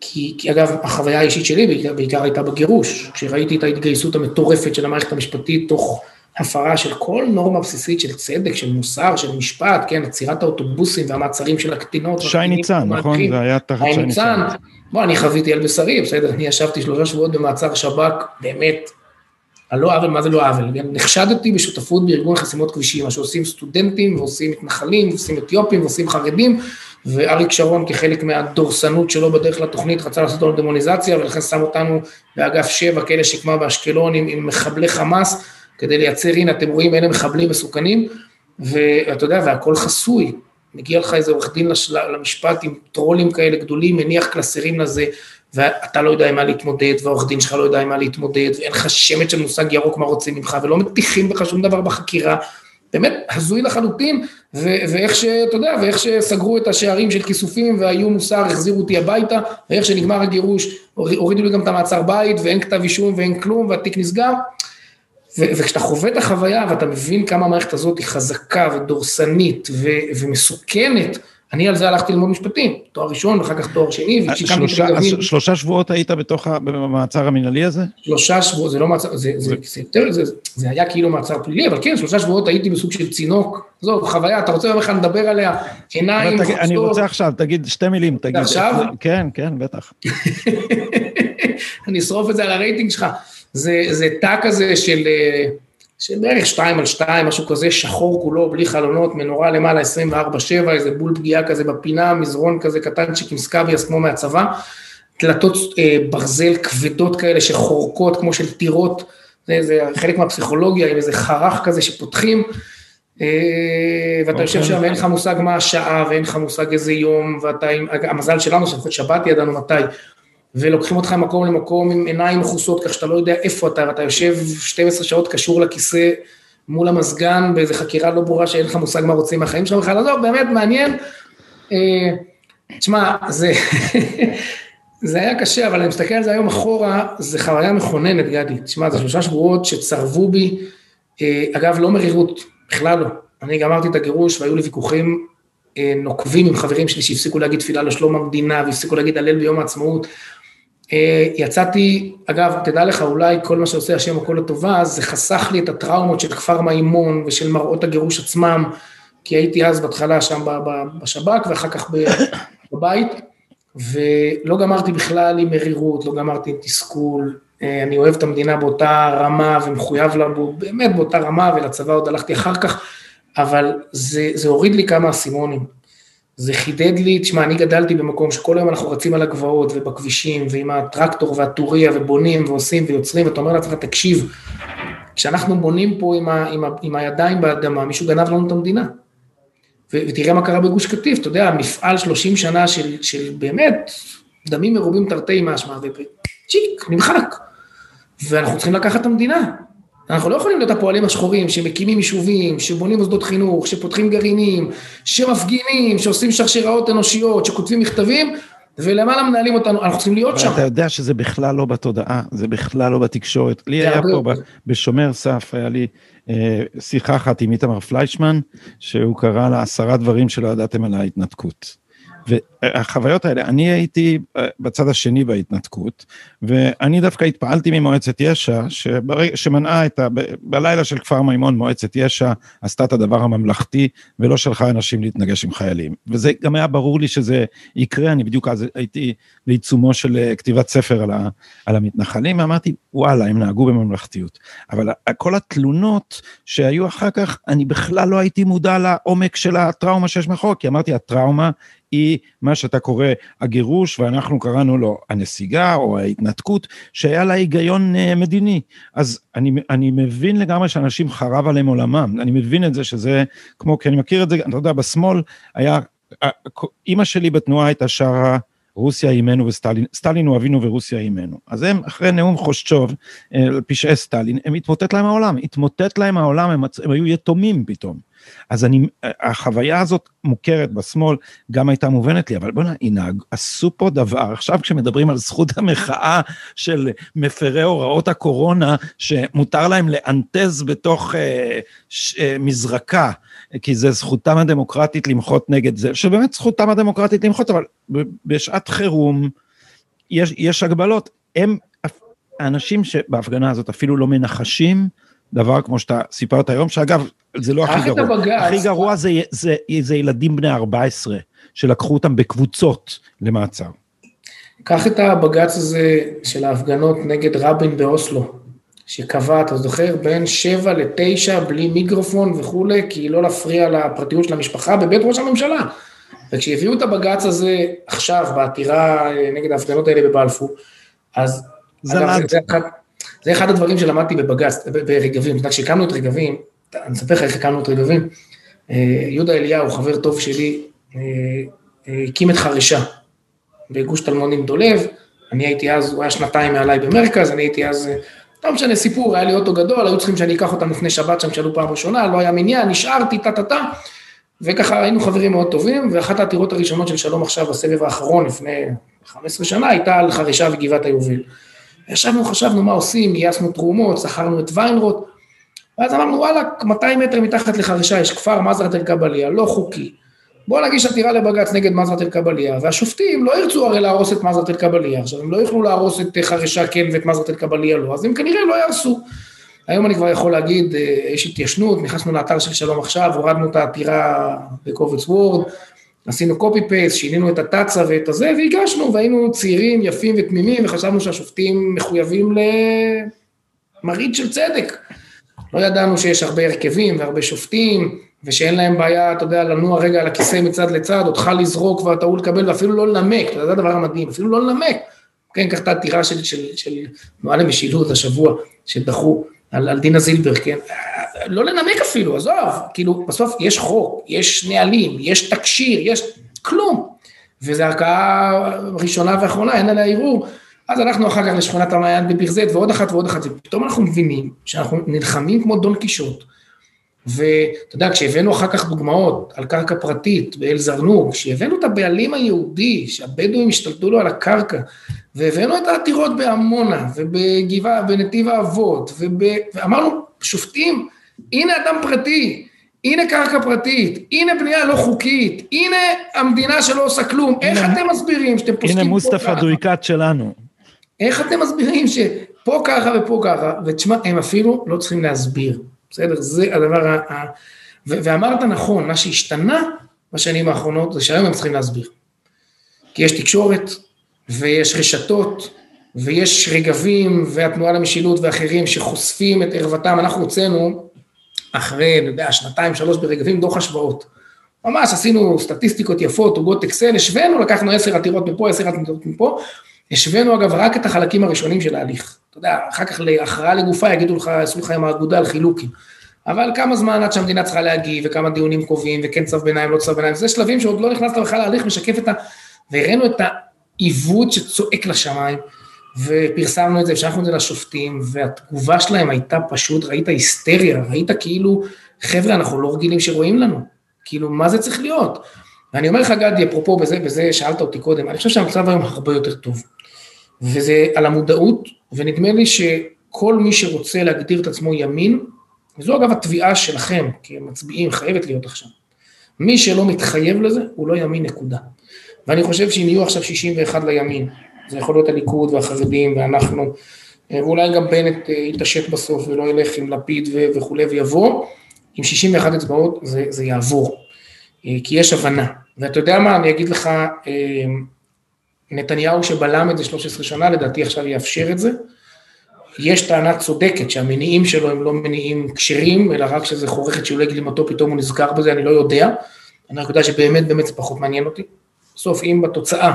כי, כי אגב, החוויה האישית שלי בעיקר, בעיקר הייתה בגירוש, כשראיתי את ההתגייסות המטורפת של המערכת המשפטית תוך הפרה של כל נורמה בסיסית של צדק, של מוסר, של משפט, כן, עצירת האוטובוסים והמעצרים של הקטינות. שי ניצן, נכון? זה היה תחת שי ניצן. בוא, אני חוויתי על בשרי, בסדר, אני ישבתי שלושה שבועות במעצר שב"כ, באמת, על לא עוול, מה זה לא עוול? נחשדתי בשותפות בארגון חסימות כבישים, מה שעושים סטודנטים, ועושים מתנחלים, ועושים אתיופים, ועושים חרדים, ואריק שרון כחלק מהדורסנות שלו בדרך לתוכנית רצה לעשות לנו דמוניזציה, ולכן שם אותנו באגף 7, כאלה שקמה באשקלון עם, עם מחבלי חמאס, כדי לייצר, הנה, אתם רואים, אלה מחבלים מסוכנים, ואתה יודע, והכל חסוי. מגיע לך איזה עורך דין למשפט עם טרולים כאלה גדולים, מניח קלסרים לזה, ואתה לא יודע עם מה להתמודד, והעורך דין שלך לא יודע עם מה להתמודד, ואין לך שמץ של מושג ירוק מה רוצים ממך, ולא מטיחים בך שום דבר בחקירה. באמת הזוי לחלוטין, ו- ואיך שאתה יודע, ואיך שסגרו את השערים של כיסופים והיו מוסר, החזירו אותי הביתה, ואיך שנגמר הגירוש, הורידו לי גם את המעצר בית, ואין כתב אישום ואין כלום, והתיק נסגר. ו- וכשאתה חווה את החוויה ואתה מבין כמה המערכת הזאת היא חזקה ודורסנית ו- ומסוכנת אני על זה הלכתי ללמוד משפטים, תואר ראשון ואחר כך תואר שני, ושיקמתי את הגבים. שלושה שבועות היית בתוך המעצר המנהלי הזה? שלושה שבועות, זה לא מעצר, זה, זה, זה, זה, זה, זה היה כאילו מעצר פלילי, אבל כן, שלושה שבועות הייתי בסוג של צינוק, זו חוויה, אתה רוצה בכלל לדבר עליה, עיניים חוצות. אני רוצה עכשיו, תגיד שתי מילים, תגיד. עכשיו? כן, כן, בטח. [LAUGHS] אני אשרוף את זה על הרייטינג שלך. זה, זה תא כזה של... שבערך שתיים על שתיים, משהו כזה, שחור כולו, בלי חלונות, מנורה למעלה 24-7, איזה בול פגיעה כזה בפינה, מזרון כזה קטנצ'יק עם סקאביאס כמו מהצבא, דלתות אה, ברזל כבדות כאלה שחורקות כמו של טירות, זה, זה חלק מהפסיכולוגיה, עם איזה חרך כזה שפותחים, אה, ואתה יושב שם ואין לך מושג מה השעה, ואין לך מושג איזה יום, ואתה, המזל שלנו, שלפחות שבת ידענו מתי, ולוקחים אותך ממקום למקום עם עיניים מכוסות, כך שאתה לא יודע איפה אתה, ואתה יושב 12 שעות קשור לכיסא מול המזגן באיזה חקירה לא ברורה שאין לך מושג מה רוצים מהחיים שלך בכלל, עזוב, באמת מעניין. אה, תשמע, זה, [LAUGHS] זה היה קשה, אבל אני מסתכל על זה היום אחורה, זה חוויה מכוננת, גדי. תשמע, זה שלושה שבועות שצרבו בי, אה, אגב, לא מרירות, בכלל לא. אני גמרתי את הגירוש והיו לי ויכוחים אה, נוקבים עם חברים שלי שהפסיקו להגיד תפילה לשלום המדינה והפסיקו להגיד הלל ביום העצמאות. אה, יצאתי, אגב, תדע לך, אולי כל מה שעושה השם הכל לטובה, זה חסך לי את הטראומות של כפר מימון ושל מראות הגירוש עצמם, כי הייתי אז בהתחלה שם בשב"כ ואחר כך [COUGHS] בבית, ולא גמרתי בכלל עם מרירות, לא גמרתי עם תסכול, אה, אני אוהב את המדינה באותה רמה ומחויב לה באמת באותה רמה, ולצבא עוד הלכתי אחר כך, אבל זה, זה הוריד לי כמה אסימונים. זה חידד לי, תשמע, אני גדלתי במקום שכל היום אנחנו רצים על הגבעות ובכבישים ועם הטרקטור והטוריה ובונים ועושים ויוצרים, ואתה אומר לעצמך, תקשיב, כשאנחנו בונים פה עם, ה, עם, ה, עם הידיים באדמה, מישהו גנב לנו את המדינה. ו, ותראה מה קרה בגוש קטיף, אתה יודע, מפעל 30 שנה של, של באמת דמים מרובים תרתי משמע, וצ'יק, נמחק. ואנחנו צריכים לקחת את המדינה. אנחנו לא יכולים להיות הפועלים השחורים שמקימים יישובים, שבונים מוסדות חינוך, שפותחים גרעינים, שמפגינים, שעושים שרשראות אנושיות, שכותבים מכתבים, ולמעלה מנהלים אותנו, אנחנו צריכים להיות שם. אתה יודע שזה בכלל לא בתודעה, זה בכלל לא בתקשורת. לי היה פה בשומר סף, היה לי אה, שיחה אחת עם איתמר פליישמן, שהוא קרא לה עשרה דברים שלא ידעתם על ההתנתקות. והחוויות האלה, אני הייתי אה, בצד השני בהתנתקות, ואני דווקא התפעלתי ממועצת יש"ע, שמנעה את ה... בלילה של כפר מימון, מועצת יש"ע עשתה את הדבר הממלכתי, ולא שלחה אנשים להתנגש עם חיילים. וזה גם היה ברור לי שזה יקרה, אני בדיוק אז הייתי בעיצומו של אה, כתיבת ספר על, ה, על המתנחלים, ואמרתי, וואלה, הם נהגו בממלכתיות. אבל כל התלונות שהיו אחר כך, אני בכלל לא הייתי מודע לעומק של הטראומה שיש מאחור, כי אמרתי, הטראומה היא מה שאתה קורא הגירוש, ואנחנו קראנו לו הנסיגה או ההתנתקות, שהיה לה היגיון אה, מדיני. אז אני, אני מבין לגמרי שאנשים חרב עליהם עולמם, אני מבין את זה שזה כמו, כי אני מכיר את זה, אתה יודע, בשמאל היה, אימא שלי בתנועה הייתה שרה, רוסיה אימנו וסטלין, סטלין הוא אבינו ורוסיה אימנו. אז הם, אחרי נאום חושצ'וב, אה, פשעי סטלין, הם התמוטט להם העולם, התמוטט להם העולם, הם, הם היו יתומים פתאום. אז אני, החוויה הזאת מוכרת בשמאל, גם הייתה מובנת לי, אבל בוא'נה, ינהג, עשו פה דבר, עכשיו כשמדברים על זכות המחאה של מפרי הוראות הקורונה, שמותר להם לאנטז בתוך אה, ש, אה, מזרקה, כי זה זכותם הדמוקרטית למחות נגד זה, שבאמת זכותם הדמוקרטית למחות, אבל בשעת חירום יש, יש הגבלות. הם, האנשים שבהפגנה הזאת אפילו לא מנחשים, דבר כמו שאתה סיפרת היום, שאגב, זה לא הכי גרוע. הבגז, הכי גרוע זה, זה, זה ילדים בני 14, שלקחו אותם בקבוצות למעצר. קח את הבג"ץ הזה של ההפגנות נגד רבין באוסלו, שקבע, אתה זוכר, בין 7 ל-9 בלי מיקרופון וכולי, כי לא להפריע לפרטיות של המשפחה בבית ראש הממשלה. וכשהביאו את הבג"ץ הזה עכשיו, בעתירה נגד ההפגנות האלה בבלפור, אז... זה אגב, זה, זה, זה אחד הדברים שלמדתי בבג"ץ, ברגבים, אתה יודע, כשהקמנו את רגבים, אני אספר לך איך הקמנו את רגבים, אה, יהודה אליהו, חבר טוב שלי, אה, אה, הקים את חרישה בגוש טלמונים דולב, אני הייתי אז, הוא היה שנתיים מעליי במרכז, אני הייתי אז, לא משנה, סיפור, היה לי אוטו גדול, היו צריכים שאני אקח אותם לפני שבת שם, שאלו פעם ראשונה, לא היה מניין, נשארתי, טה-טה-טה, וככה היינו חברים מאוד טובים, ואחת העתירות הראשונות של שלום עכשיו בסבב האחרון, לפני 15 שנה, הייתה על חרישה וגבעת היובל. ישבנו, חשבנו מה עושים, גייסנו תרומות, שכרנו את ויינרוט, ואז אמרנו, וואלה, 200 מטר מתחת לחרישה יש כפר מזרת אל קבליה, לא חוקי. בואו נגיש עתירה לבג"ץ נגד מזרת אל-קבליה, והשופטים לא ירצו הרי להרוס את מזרת אל-קבליה, עכשיו הם לא יוכלו להרוס את חרישה כן ואת מזרת אל-קבליה לא, אז הם כנראה לא יהרסו. היום אני כבר יכול להגיד, אה, יש התיישנות, נכנסנו לאתר של שלום עכשיו, הורדנו את העתירה בקובץ וורד, עשינו קופי פייס, שינינו את התצ"א ואת הזה, והגשנו, והיינו צעירים, יפים ותמימים, וחשבנו שהשופטים מחויבים למראית של צדק. לא ידענו שיש הרבה הרכבים והרבה שופטים, ושאין להם בעיה, אתה יודע, לנוע רגע על הכיסא מצד לצד, אותך לזרוק ואתה הוא לקבל, ואפילו לא לנמק, זה הדבר המדהים, אפילו לא לנמק. כן, קח את העתירה של תנועה למשילות השבוע, שדחו על, על דינה זילבר, כן, לא לנמק אפילו, עזוב, כאילו, בסוף יש חוק, יש נהלים, יש תקשיר, יש כלום. וזו ערכאה ראשונה ואחרונה, אין עליה ערעור. אז הלכנו אחר כך לשכונת המעיין בביר ועוד אחת ועוד אחת, ופתאום אנחנו מבינים שאנחנו נלחמים כמו דון קישוט. ואתה יודע, כשהבאנו אחר כך דוגמאות על קרקע פרטית באל זרנוג, כשהבאנו את הבעלים היהודי, שהבדואים השתלטו לו על הקרקע, והבאנו את העתירות בעמונה, ובגבעה, בנתיב האבות, וב... ואמרנו, שופטים, הנה אדם פרטי, הנה קרקע פרטית, הנה בנייה לא חוקית, הנה המדינה שלא עושה כלום, איך אתם מסבירים שאתם פוסקים פה ככה? הנה מוסטפא דויקת שלנו. איך אתם מסבירים שפה ככה ופה ככה, ותשמע, הם אפילו לא צריכים להסביר, בסדר? זה הדבר ה... ואמרת נכון, מה שהשתנה בשנים האחרונות זה שהיום הם צריכים להסביר. כי יש תקשורת, ויש רשתות, ויש רגבים, והתנועה למשילות ואחרים שחושפים את ערוותם, אנחנו הוצאנו אחרי, אני יודע, שנתיים, שלוש ברגבים, דוח השוואות. ממש עשינו סטטיסטיקות יפות, עוגות אקסל, השווינו, לקחנו עשר עתירות מפה, עשר עתירות מפה, השווינו אגב רק את החלקים הראשונים של ההליך. אתה יודע, אחר כך להכרעה לגופה יגידו לך, יעשו לך עם האגודה על חילוקים. אבל כמה זמן עד שהמדינה צריכה להגיב, וכמה דיונים קובעים, וכן צו ביניים, לא צו ביניים, זה שלבים שעוד לא נכנסת בכלל להליך, משקף את ה... והראינו את העיוות שצועק לשמיים, ופרסמנו את זה, ושלחנו את זה לשופטים, והתגובה שלהם הייתה פשוט, ראית היסטריה, ראית כאילו, חבר'ה, אנחנו לא רגילים שרואים לנו, כאילו, מה זה צריך להיות? ואני אומר לך, גדי, אפרופו בזה, בזה שאלת אותי קודם, אני חושב שהמצב היום הרבה יותר טוב. וזה על המודעות, ונדמה לי שכל מי שרוצה להגדיר את עצמו ימין, וזו אגב התביעה שלכם כמצביעים, חייבת להיות עכשיו. מי שלא מתחייב לזה, הוא לא ימין נקודה. ואני חושב שאם יהיו עכשיו 61 לימין, זה יכול להיות הליכוד והחרדים ואנחנו, ואולי גם בנט אה, יתעשת בסוף ולא ילך עם לפיד וכולי ויבוא, עם 61 אצבעות זה, זה יעבור, אה, כי יש הבנה. ואתה יודע מה, אני אגיד לך, אה, נתניהו שבלם את זה 13 שנה, לדעתי עכשיו יאפשר את זה. יש טענה צודקת שהמניעים שלו הם לא מניעים כשרים, אלא רק שזה חורך את שיעולי גלימתו, פתאום הוא נזכר בזה, אני לא יודע. אני רק יודע שבאמת באמת זה פחות מעניין אותי. בסוף אם בתוצאה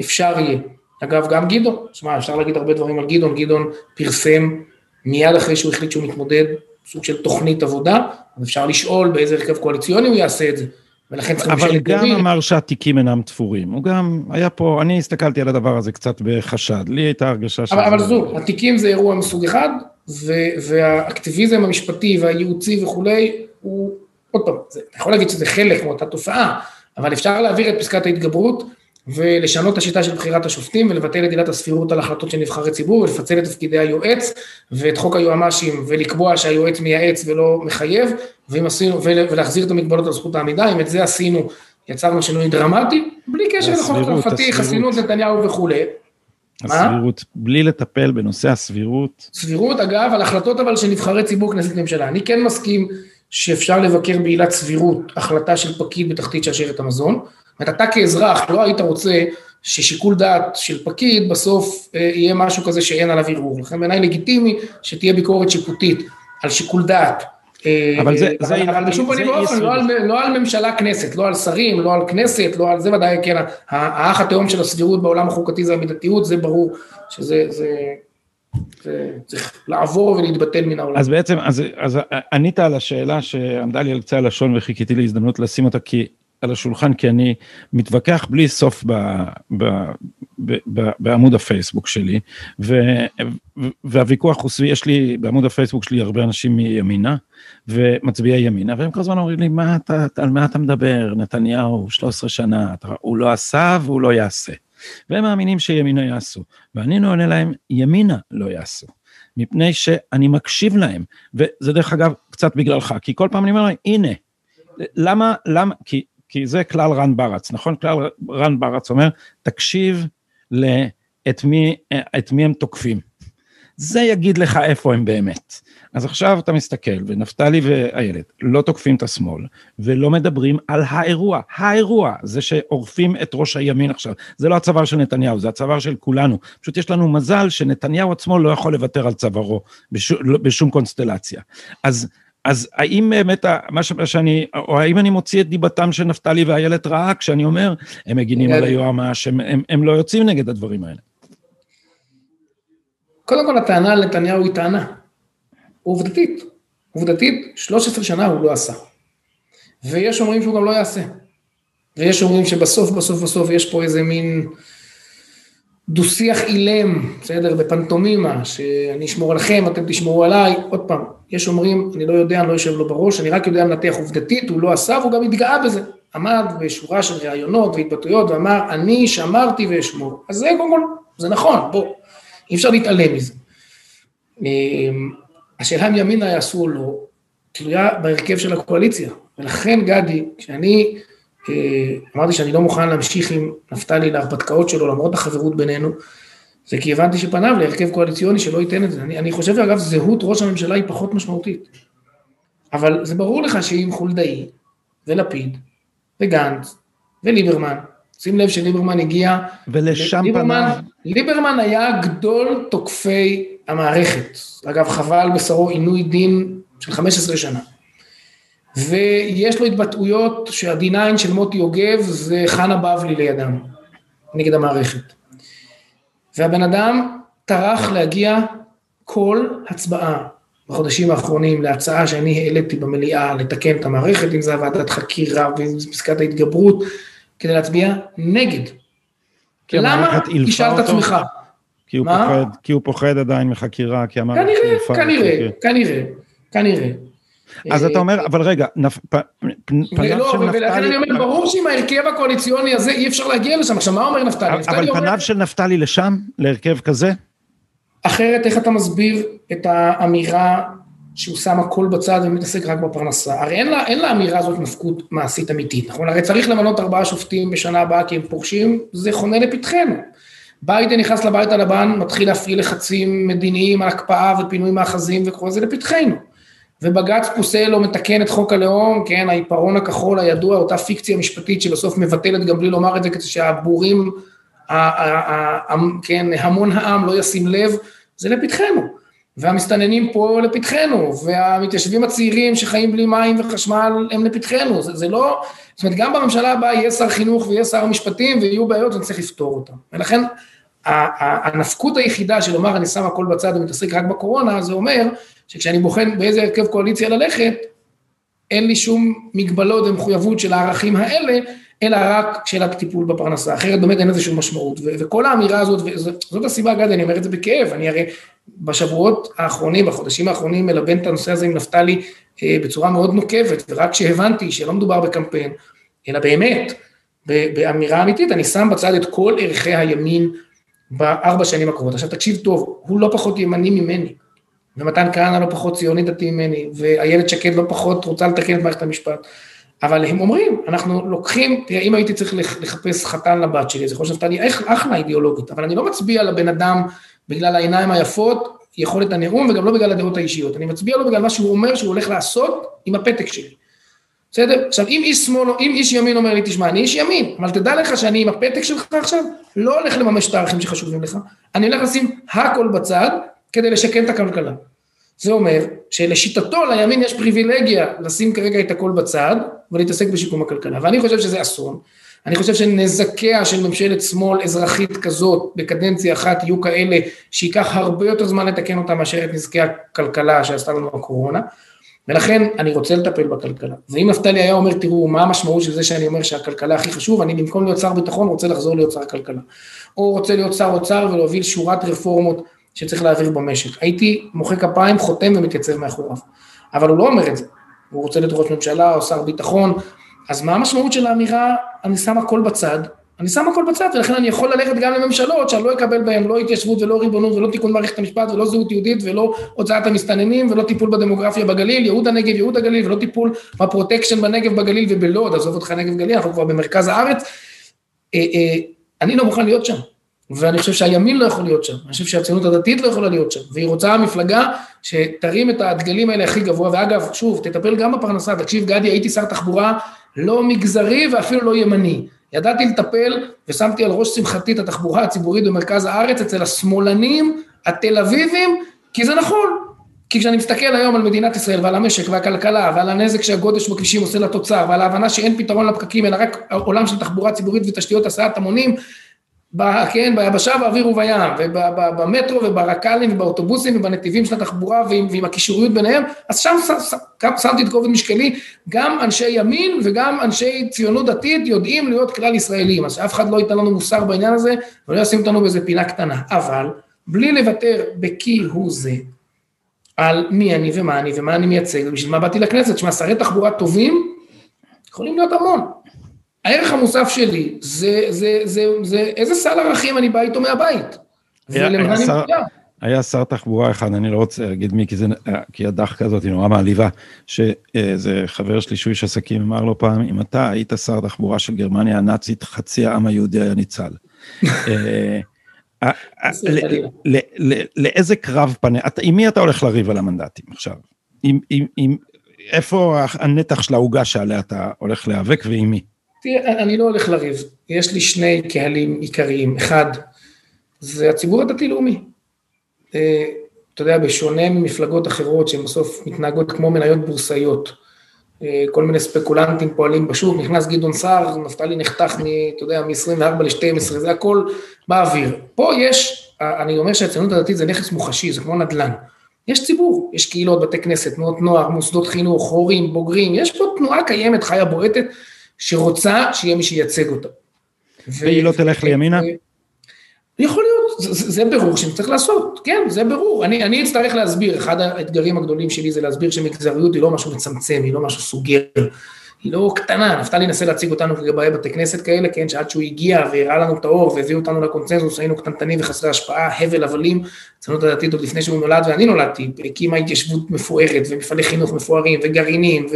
אפשר יהיה אגב, גם גדעון, שמע, אפשר להגיד הרבה דברים על גדעון, גדעון פרסם מיד אחרי שהוא החליט שהוא מתמודד, סוג של תוכנית עבודה, אז אפשר לשאול באיזה הרכב קואליציוני הוא יעשה את זה. ולכן צריך אבל גם. אמר שהתיקים אינם תפורים, הוא גם היה פה, אני הסתכלתי על הדבר הזה קצת בחשד, לי הייתה הרגשה ש... אבל, אבל זו, התיקים זה אירוע מסוג אחד, ו, והאקטיביזם המשפטי והייעוצי וכולי, הוא, עוד פעם, זה, אתה יכול להגיד שזה חלק מאותה תופעה, אבל אפשר להעביר את פסקת ההתגברות ולשנות את השיטה של בחירת השופטים ולבטל את עילת הסבירות על החלטות של נבחרי ציבור ולפצל את תפקידי היועץ ואת חוק היועמ"שים ולקבוע שהיועץ מייעץ ולא מחייב עשינו, ולהחזיר את המגבלות על זכות העמידה, אם את זה עשינו, יצרנו שינוי דרמטי, בלי קשר לחוק צרפתי, חסינות נתניהו וכולי. הסבירות, מה? בלי לטפל בנושא הסבירות. סבירות, אגב, על החלטות אבל של נבחרי ציבור, כנסת ממשלה. אני כן מסכים שאפשר לבקר בעילת סבירות החלטה של פקיד בתחתית שרשרת המזון, אומרת, אתה כאזרח לא היית רוצה ששיקול דעת של פקיד בסוף אה, יהיה משהו כזה שאין עליו ערעור. לכן בעיניי לגיטימי שתהיה ביקורת שיפוטית על שיקול דעת. אה, אבל זה, אבל, זה, אבל בשום פנים ואופן, לא, לא על ממשלה כנסת, לא על שרים, לא על כנסת, לא על זה ודאי, כן, האח התהום של הסבירות בעולם החוקתי זה המידתיות, זה ברור שזה, זה, זה צריך לעבור ולהתבטל מן העולם. אז בעצם, אז, אז ענית על השאלה שעמדה לי על קצה הלשון וחיכיתי להזדמנות לשים אותה, כי על השולחן כי אני מתווכח בלי סוף ב, ב, ב, ב, בעמוד הפייסבוק שלי, ו, והוויכוח הוא סביב, יש לי, בעמוד הפייסבוק שלי הרבה אנשים מימינה, ומצביעי ימינה, והם כל הזמן אומרים לי, מה אתה, על מה אתה מדבר, נתניהו, 13 שנה, אתה, הוא לא עשה והוא לא יעשה. והם מאמינים שימינה יעשו, ואני עונה להם, ימינה לא יעשו. מפני שאני מקשיב להם, וזה דרך אגב קצת בגללך, כי כל פעם אני אומר להם, הנה, למה, למה, כי כי זה כלל רן ברץ, נכון? כלל רן ברץ אומר, תקשיב לאת מי, את מי הם תוקפים. זה יגיד לך איפה הם באמת. אז עכשיו אתה מסתכל, ונפתלי ואיילת לא תוקפים את השמאל, ולא מדברים על האירוע, האירוע, זה שעורפים את ראש הימין עכשיו, זה לא הצוואר של נתניהו, זה הצוואר של כולנו. פשוט יש לנו מזל שנתניהו עצמו לא יכול לוותר על צווארו בשום, בשום קונסטלציה. אז אז האם באמת, מה שאני, או האם אני מוציא את דיבתם של נפתלי ואיילת רעה כשאני אומר, הם מגינים על היועמ"ש, הם, הם, הם לא יוצאים נגד הדברים האלה. קודם כל הטענה על נתניהו היא טענה. עובדתית. עובדתית, 13 שנה הוא לא עשה. ויש אומרים שהוא גם לא יעשה. ויש אומרים שבסוף, בסוף, בסוף יש פה איזה מין דו-שיח אילם, בסדר? בפנטומימה, שאני אשמור עליכם, אתם תשמרו עליי. עוד פעם, יש אומרים, אני לא יודע, אני לא יושב לו בראש, אני רק יודע לנתח עובדתית, הוא לא עשה, והוא גם התגאה בזה. עמד בשורה של ראיונות והתבטאויות ואמר, אני שמרתי ואשמור. אז זה קודם כל, זה נכון, בוא, אי אפשר להתעלם מזה. אמ, השאלה אם ימינה יעשו או לא, תלויה בהרכב של הקואליציה. ולכן, גדי, כשאני אמרתי שאני לא מוכן להמשיך עם נפתלי להרפתקאות שלו, למרות החברות בינינו, זה כי הבנתי שפניו להרכב קואליציוני שלא ייתן את זה. אני, אני חושב, אגב, זהות ראש הממשלה היא פחות משמעותית. אבל זה ברור לך שאם חולדאי, ולפיד, וגנץ, וליברמן, שים לב שליברמן הגיע... ולשם פניו. ליברמן היה גדול תוקפי המערכת. אגב, על בשרו עינוי דין של 15 שנה. ויש לו התבטאויות שה-D9 של מוטי יוגב זה חנה בבלי לידם, נגד המערכת. והבן אדם טרח להגיע כל הצבעה בחודשים האחרונים להצעה שאני העליתי במליאה לתקן את המערכת, אם זה הוועדת חקירה ואם זה פסקת ההתגברות, כדי להצביע נגד. למה? תשאל את עצמך. כי הוא, פוחד, כי הוא פוחד עדיין מחקירה, כי המערכת אילפה. כנראה, כנראה, כנראה. אז אתה אומר, אבל רגע, פניו לא, של נפתלי... ולכן אני אומר, ברור שעם ההרכב הקואליציוני הזה אי אפשר להגיע לשם. עכשיו, מה אומר נפתלי? אבל פניו של נפתלי לשם, להרכב כזה? אחרת, איך אתה מסביר את האמירה שהוא שם הכל בצד ומתעסק רק בפרנסה? הרי אין לה, אין לה אמירה הזאת נפקות מעשית אמיתית, נכון? הרי צריך למנות ארבעה שופטים בשנה הבאה כי הם פורשים, זה חונה לפתחנו. ביידן נכנס לבית הלבן, מתחיל להפעיל לחצים מדיניים על הקפאה ופינוי מאחזים וכל זה לפתחנו. ובג"ץ פוסל או מתקן את חוק הלאום, כן, העיפרון הכחול הידוע, אותה פיקציה משפטית שבסוף מבטלת גם בלי לומר את זה, כדי שהבורים, כן, המון העם לא ישים לב, זה לפתחנו. והמסתננים פה לפתחנו, והמתיישבים הצעירים שחיים בלי מים וחשמל הם לפתחנו, זה, זה לא, זאת אומרת גם בממשלה הבאה יהיה שר חינוך ויהיה שר המשפטים ויהיו בעיות ונצטרך לפתור אותן. ולכן הנפקות היחידה של לומר אני שם הכל בצד ומתעסק רק בקורונה, זה אומר שכשאני בוחן באיזה הרכב קואליציה ללכת, אין לי שום מגבלות ומחויבות של הערכים האלה, אלא רק שאלת טיפול בפרנסה, אחרת באמת אין לזה שום משמעות. ו- וכל האמירה הזאת, וזאת הסיבה, גדי, אני אומר את זה בכאב, אני הרי בשבועות האחרונים, בחודשים האחרונים, מלבן את הנושא הזה עם נפתלי אה, בצורה מאוד נוקבת, ורק כשהבנתי שלא מדובר בקמפיין, אלא באמת, באמירה אמיתית, אני שם בצד את כל ערכי הימין בארבע שנים הקרובות. עכשיו תקשיב טוב, הוא לא פחות ימני ממני, ומתן כהנא לא פחות ציוני דתי ממני, ואיילת שקד לא פחות רוצה לתקן את מערכת המשפט. אבל הם אומרים, אנחנו לוקחים, תראה, אם הייתי צריך לחפש חתן לבת שלי, זה יכול להיות לי אחלה אידיאולוגית, אבל אני לא מצביע לבן אדם בגלל העיניים היפות, יכולת הנאום, וגם לא בגלל הדעות האישיות. אני מצביע לו בגלל מה שהוא אומר שהוא הולך לעשות עם הפתק שלי. בסדר? עכשיו, אם איש שמאל, אם איש ימין אומר לי, תשמע, אני איש ימין, אבל תדע לך שאני עם הפתק שלך עכשיו, לא הולך לממש את הערכים שחשובים לך, אני הולך לשים הכל בצד, כדי לשקם את הכלכלה. זה אומר שלשיטתו לימין יש פריבילגיה לשים כרגע את הכל בצד ולהתעסק בשיקום הכלכלה, ואני חושב שזה אסון. אני חושב שנזקיה של ממשלת שמאל אזרחית כזאת בקדנציה אחת יהיו כאלה שייקח הרבה יותר זמן לתקן אותה מאשר את נזקי הכלכלה שעשתה לנו הקורונה, ולכן אני רוצה לטפל בכלכלה. ואם נפתלי היה אומר, תראו, מה המשמעות של זה שאני אומר שהכלכלה הכי חשוב, אני במקום להיות שר ביטחון רוצה לחזור להיות שר כלכלה. או רוצה להיות שר אוצר ולהוביל שורת רפורמות שצריך להעביר במשק. הייתי מוחא כפיים, חותם ומתייצב מאחוריו. אבל הוא לא אומר את זה. הוא רוצה להיות ראש ממשלה או שר ביטחון, אז מה המשמעות של האמירה, אני שם הכל בצד, אני שם הכל בצד, ולכן אני יכול ללכת גם לממשלות שאני לא אקבל בהן לא התיישבות ולא ריבונות ולא תיקון מערכת המשפט ולא זהות יהודית ולא הוצאת המסתננים ולא טיפול בדמוגרפיה בגליל, ייהוד הנגב, ייהוד הגליל ולא טיפול בפרוטקשן בנגב, בגליל ובלוד, עזוב אותך נגב גליל, אנחנו כבר במרכז הארץ. אה, אה, אני לא מוכן להיות שם, ואני חושב שהימין לא יכול להיות שם, אני חושב שהציונות הדתית לא יכולה להיות שם, והיא רוצה מפלגה שתרים את הדגלים האלה הכי גבוה, ואגב, שוב, תטפל גם בפרנסה, תקשיב גדי, הייתי שר תחבורה לא מגזרי ואפילו לא ימני. ידעתי לטפל ושמתי על ראש שמחתי את התחבורה הציבורית במרכז הארץ אצל השמאלנים התל אביבים, כי זה נכון. כי כשאני מסתכל היום על מדינת ישראל ועל המשק והכלכלה ועל הנזק שהגודש בכבישים עושה לתוצר ועל ההבנה שאין פתרון לפקקים אלא רק עולם של תחבורה ציבורית ותשתיות הסעת המונים, כן, ביבשה, באוויר ובים, ובמטרו וברק"לים ובאוטובוסים ובנתיבים של התחבורה ועם, ועם הקישוריות ביניהם, אז שם שמתי את כובד משקלי, גם אנשי ימין וגם אנשי ציונות דתית יודעים להיות כלל ישראלים, אז שאף אחד לא ייתן לנו מוסר בעניין הזה ולא ישים אותנו באיזה פינה קטנה, אבל בלי לוותר בכי הוא זה על מי אני ומה אני ומה אני מייצג ובשביל מה באתי לכנסת, שמע, שרי תחבורה טובים יכולים להיות המון, הערך המוסף שלי זה, זה, זה, זה זה איזה סל ערכים אני בא איתו מהבית. היה, היה, שר, היה שר תחבורה אחד, אני לא רוצה להגיד מי, כי, זה, כי הדחקה הזאת היא נורא מעליבה, שאיזה חבר שלי שהוא איש עסקים אמר לו פעם, אם אתה היית שר תחבורה של גרמניה הנאצית, חצי העם היהודי היה ניצל. [LAUGHS] אה, אה, לאיזה קרב פנה, עם מי אתה הולך לריב על המנדטים עכשיו? איפה הנתח של העוגה שעליה אתה הולך להיאבק ועם מי? תראה, אני לא הולך לריב, יש לי שני קהלים עיקריים, אחד, זה הציבור הדתי-לאומי. אה, אתה יודע, בשונה ממפלגות אחרות שהן בסוף מתנהגות כמו מניות בורסאיות, אה, כל מיני ספקולנטים פועלים בשוק, נכנס גדעון סער, נפתלי נחתך, מ, אתה יודע, מ-24 ל-12, זה הכל באוויר. פה יש, אני אומר שהציונות הדתית זה נכס מוחשי, זה כמו נדל"ן. יש ציבור, יש קהילות, בתי כנסת, תנועות נוער, מוסדות חינוך, הורים, בוגרים, יש פה תנועה קיימת, חיה בועטת, שרוצה שיהיה מי שייצג אותה. והיא לא תלך לימינה? יכול להיות, זה, זה ברור שצריך לעשות, כן, זה ברור. אני, אני אצטרך להסביר, אחד האתגרים הגדולים שלי זה להסביר שמגזריות היא לא משהו מצמצם, היא לא משהו סוגר. היא לא קטנה, נפתלי ינסה להציג אותנו כגבאי בתי כנסת כאלה, כן, שעד שהוא הגיע והראה לנו את האור והביא אותנו לקונצנזוס, היינו קטנטנים וחסרי השפעה, הבל הבלים, הציונות הדתית עוד לפני שהוא נולד ואני נולדתי, הקימה התיישבות מפוארת ומפעלי חינוך מפוארים וגרעינים,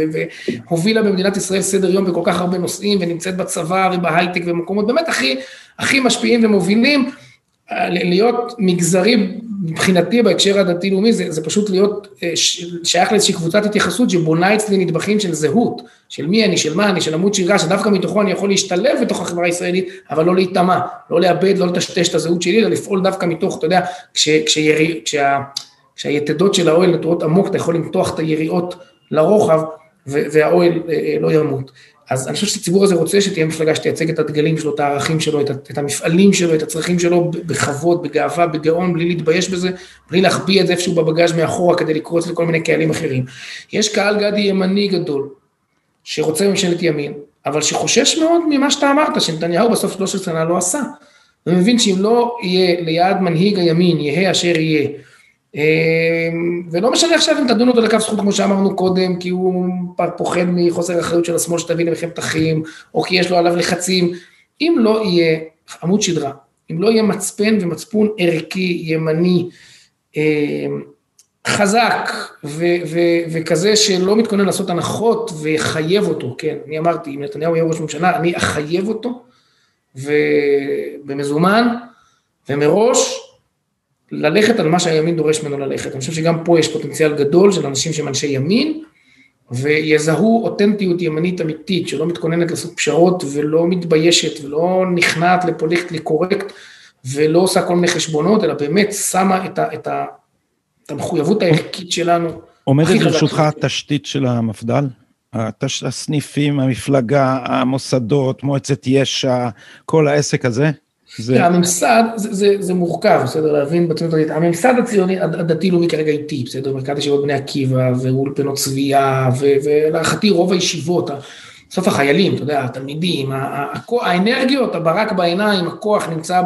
והובילה במדינת ישראל סדר יום בכל כך הרבה נושאים, ונמצאת בצבא ובהייטק ובמקומות באמת הכי, הכי משפיעים ומובילים, להיות מגזרי מבחינתי בהקשר הדתי-לאומי זה, זה פשוט להיות אה, שייך לאיזושהי קבוצת התייחסות שבונה אצלי נדבכים של זהות, של מי אני, של מה אני, של עמוד שדרה, שדווקא מתוכו אני יכול להשתלב בתוך החברה הישראלית, אבל לא להיטמע, לא לאבד, לא לטשטש את הזהות שלי, אלא לפעול דווקא מתוך, אתה יודע, כש, כשירי, כשה, כשהיתדות של האוהל נטועות עמוק, אתה יכול למתוח את היריעות לרוחב, והאוהל אה, אה, לא ימות. אז אני חושב שהציבור הזה רוצה שתהיה מפלגה שתייצג את הדגלים שלו, את הערכים שלו, את, את המפעלים שלו, את הצרכים שלו, בכבוד, בגאווה, בגאון, בלי להתבייש בזה, בלי להחביא את זה איפשהו בבגאז' מאחורה כדי לקרוץ לכל מיני קהלים אחרים. יש קהל גדי ימני גדול, שרוצה ממשלת ימין, אבל שחושש מאוד ממה שאתה אמרת, שנתניהו בסוף 13 שנה לא עשה. ומבין שאם לא יהיה ליד מנהיג הימין, יהא אשר יהיה, ולא משנה עכשיו אם תדון אותו לכף זכות כמו שאמרנו קודם, כי הוא פוחד מחוסר אחריות של השמאל שתביא למלחמת אחים, או כי יש לו עליו לחצים, אם לא יהיה עמוד שדרה, אם לא יהיה מצפן ומצפון ערכי, ימני, אמ, חזק ו- ו- וכזה שלא מתכונן לעשות הנחות ויחייב אותו, כן, אני אמרתי, אם נתניהו יהיה ראש ממשלה, אני אחייב אותו, ובמזומן, ומראש, ללכת על מה שהימין דורש ממנו ללכת. אני חושב שגם פה יש פוטנציאל גדול של אנשים שהם אנשי ימין, ויזהו אותנטיות ימנית אמיתית, שלא מתכוננת לעשות פשרות ולא מתביישת ולא נכנעת לפוליטיקלי קורקט ולא עושה כל מיני חשבונות, אלא באמת שמה את, ה, את, ה, את המחויבות הערכית שלנו. עומדת לרשותך התשתית של המפד"ל? הסניפים, המפלגה, המוסדות, מועצת יש"ע, כל העסק הזה? זה... הממסד, זה, זה, זה מורכב, בסדר, להבין בציונות הדתית, הממסד הציוני, הדתי-לאומי כרגע איתי, בסדר, מרכז ישיבות בני עקיבא, ואולפנות צבייה, ולהערכתי רוב הישיבות, בסוף החיילים, אתה יודע, התלמידים, האנרגיות, הברק בעיניים, הכוח נמצא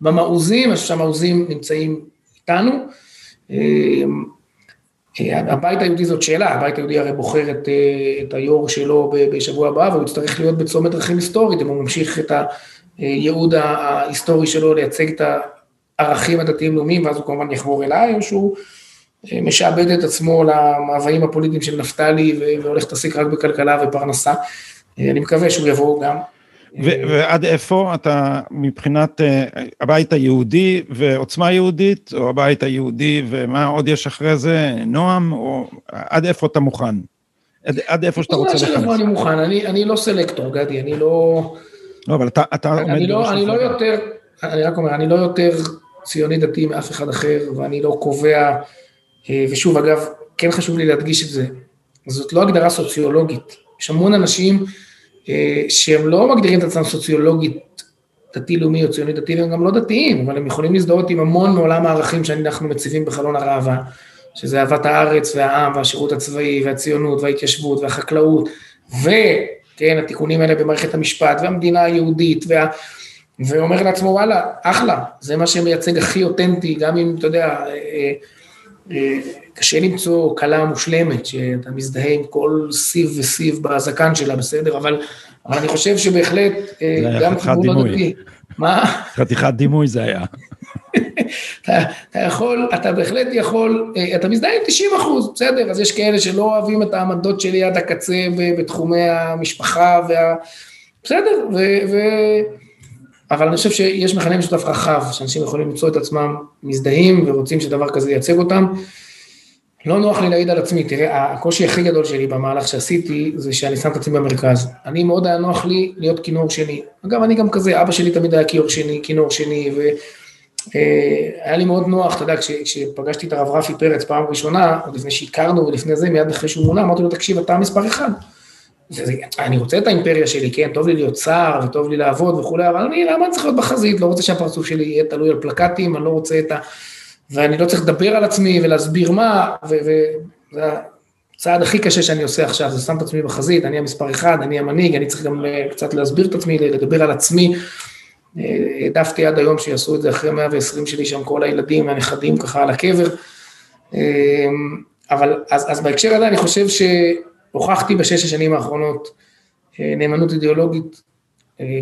במעוזים, אני חושב שהמעוזים נמצאים איתנו. אמ, הבית היהודי זאת שאלה, הבית היהודי הרי בוחר את, את היו"ר שלו בשבוע הבא, והוא יצטרך להיות בצומת דרכים היסטורית, אם הוא ממשיך את ה... הייעוד ההיסטורי שלו לייצג את הערכים הדתיים-לאומיים, ואז הוא כמובן יחבור אליי, או שהוא משעבד את עצמו למאוויים הפוליטיים של נפתלי והולך להתעסק רק בכלכלה ופרנסה. אני מקווה שהוא יבוא גם. ועד איפה אתה מבחינת אה, הבית היהודי ועוצמה יהודית, או הבית היהודי ומה עוד יש אחרי זה, נועם, או עד איפה אתה מוכן? עד, עד איפה שאתה רוצה להיכנס? אני מוכן, אני, אני לא סלקטור, גדי, אני לא... לא, אבל אתה, אתה עומד אני לא, אני לא יותר, אני רק אומר, אני לא יותר ציוני דתי מאף אחד אחר, ואני לא קובע, אה, ושוב, אגב, כן חשוב לי להדגיש את זה, זאת לא הגדרה סוציולוגית. יש המון אנשים אה, שהם לא מגדירים את עצמם סוציולוגית דתי-לאומי או ציוני דתי, והם גם לא דתיים, אבל הם יכולים להזדהות עם המון מעולם הערכים שאנחנו מציבים בחלון הראווה, שזה אהבת הארץ והעם והשירות הצבאי והציונות וההתיישבות והחקלאות, וכן, התיקונים האלה במערכת המשפט והמדינה היהודית, וה... ואומר לעצמו, וואלה, אחלה, זה מה שמייצג הכי אותנטי, גם אם, אתה יודע, אה, אה, קשה למצוא כלה מושלמת, שאתה מזדהה עם כל סיב וסיב בזקן שלה, בסדר? אבל, אבל אני חושב שבהחלט, אה, גם חיבור לא דתי. מה? חתיכת דימוי זה היה. אתה, אתה יכול, אתה בהחלט יכול, אה, אתה מזדהה עם 90 אחוז, בסדר? אז יש כאלה שלא אוהבים את העמדות שלי עד הקצה בתחומי המשפחה וה... בסדר, ו... ו... אבל אני חושב שיש מכנה משותף רחב, שאנשים יכולים למצוא את עצמם מזדהים ורוצים שדבר כזה ייצג אותם. לא נוח לי להעיד על עצמי, תראה, הקושי הכי גדול שלי במהלך שעשיתי, זה שאני שם את עצמי במרכז. אני מאוד היה נוח לי להיות כינור שני. אגב, אני גם כזה, אבא שלי תמיד היה כינור שני, כינור שני, והיה אה, לי מאוד נוח, אתה יודע, כש, כשפגשתי את הרב רפי פרץ פעם ראשונה, עוד לפני שהכרנו ולפני זה, מיד אחרי שהוא מונה, אמרתי לו, תקשיב, אתה מספר אחד. אני רוצה את האימפריה שלי, כן, טוב לי להיות שר וטוב לי לעבוד וכולי, אבל אני, למה אני צריך להיות בחזית? לא רוצה שהפרצוף שלי יהיה תלוי על פלקטים, אני לא רוצה את ה... ואני לא צריך לדבר על עצמי ולהסביר מה, וזה הצעד הכי קשה שאני עושה עכשיו, זה שם את עצמי בחזית, אני המספר אחד, אני המנהיג, אני צריך גם אה, קצת להסביר את עצמי, לדבר על עצמי. אה, העדפתי עד היום שיעשו את זה אחרי 120 שלי שם, כל הילדים והנכדים ככה על הקבר. אה, אבל אז, אז בהקשר הזה אני חושב שהוכחתי בשש השנים האחרונות נאמנות אידיאולוגית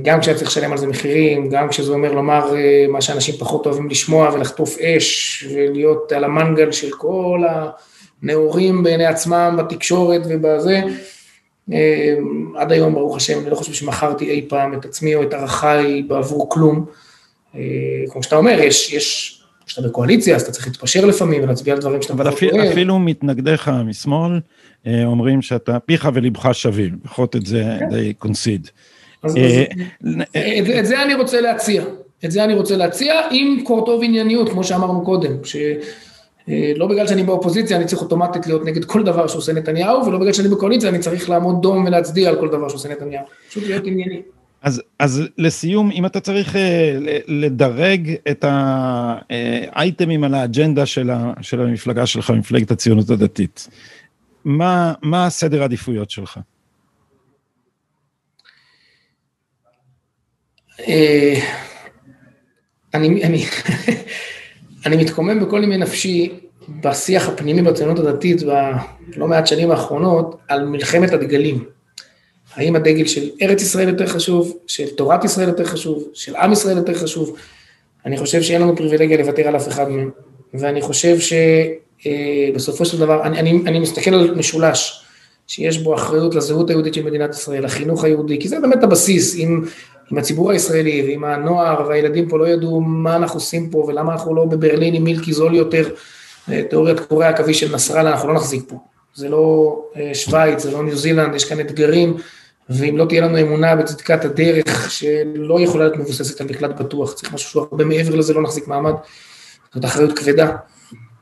גם כשהיה צריך לשלם על זה מחירים, גם כשזה אומר לומר אה, מה שאנשים פחות אוהבים לשמוע ולחטוף אש ולהיות על המנגל של כל הנאורים בעיני עצמם בתקשורת ובזה. אה, עד היום, ברוך השם, אני לא חושב שמכרתי אי פעם את עצמי או את ערכיי בעבור כלום. אה, כמו שאתה אומר, יש, יש, כשאתה בקואליציה, אז אתה צריך להתפשר לפעמים ולהצביע על דברים שאתה. אבל אפילו מתנגדיך משמאל אומרים שאתה פיך ולבך שווים, לפחות את זה כן. די קונסיד. אה, את זה אני רוצה להציע, את זה אני רוצה להציע עם קורטוב ענייניות, כמו שאמרנו קודם, שלא בגלל שאני באופוזיציה אני צריך אוטומטית להיות נגד כל דבר שעושה נתניהו, ולא בגלל שאני בקואליציה אני צריך לעמוד דום ולהצדיע על כל דבר שעושה נתניהו, פשוט להיות ענייני. אז, אז לסיום, אם אתה צריך אה, לדרג את האייטמים על האג'נדה של, ה, של המפלגה שלך, מפלגת הציונות הדתית, מה, מה הסדר העדיפויות שלך? אה, אני, אני, אני מתקומם בכל ימי נפשי בשיח הפנימי בציונות הדתית בלא מעט שנים האחרונות על מלחמת הדגלים. האם הדגל של ארץ ישראל יותר חשוב, של תורת ישראל יותר חשוב, של עם ישראל יותר חשוב? אני חושב שאין לנו פריבילגיה לוותר על אף אחד מהם. ואני חושב שבסופו אה, של דבר, אני, אני, אני מסתכל על משולש, שיש בו אחריות לזהות היהודית של מדינת ישראל, לחינוך היהודי, כי זה באמת הבסיס, אם אם הציבור הישראלי ועם הנוער והילדים פה לא ידעו מה אנחנו עושים פה ולמה אנחנו לא בברלין עם מילקי זול יותר, אה, תיאוריית קורי העכביש של נסראללה, אנחנו לא נחזיק פה. זה לא אה, שווייץ, זה לא ניו זילנד, יש כאן אתגרים, ואם לא תהיה לנו אמונה בצדקת הדרך שלא יכולה להיות מבוססת על מקלט בטוח, צריך משהו שהוא הרבה מעבר לזה, לא נחזיק מעמד, זאת אחריות כבדה.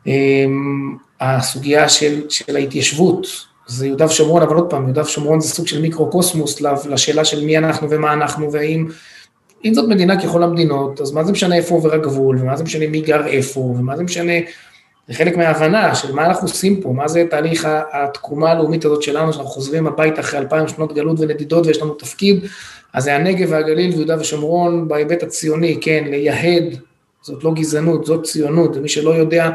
אמ, הסוגיה של, של ההתיישבות, זה יהודה ושומרון, אבל עוד פעם, יהודה ושומרון זה סוג של מיקרו-קוסמוס לשאלה של מי אנחנו ומה אנחנו, והאם, אם זאת מדינה ככל המדינות, אז מה זה משנה איפה עובר הגבול, ומה זה משנה מי גר איפה, ומה זה משנה, זה חלק מההבנה של מה אנחנו עושים פה, מה זה תהליך התקומה הלאומית הזאת שלנו, שאנחנו חוזרים הביתה אחרי אלפיים שנות גלות ונדידות ויש לנו תפקיד, אז זה הנגב והגליל ויהודה ושומרון בהיבט הציוני, כן, לייהד, זאת לא גזענות, זאת ציונות, ומי שלא יודע,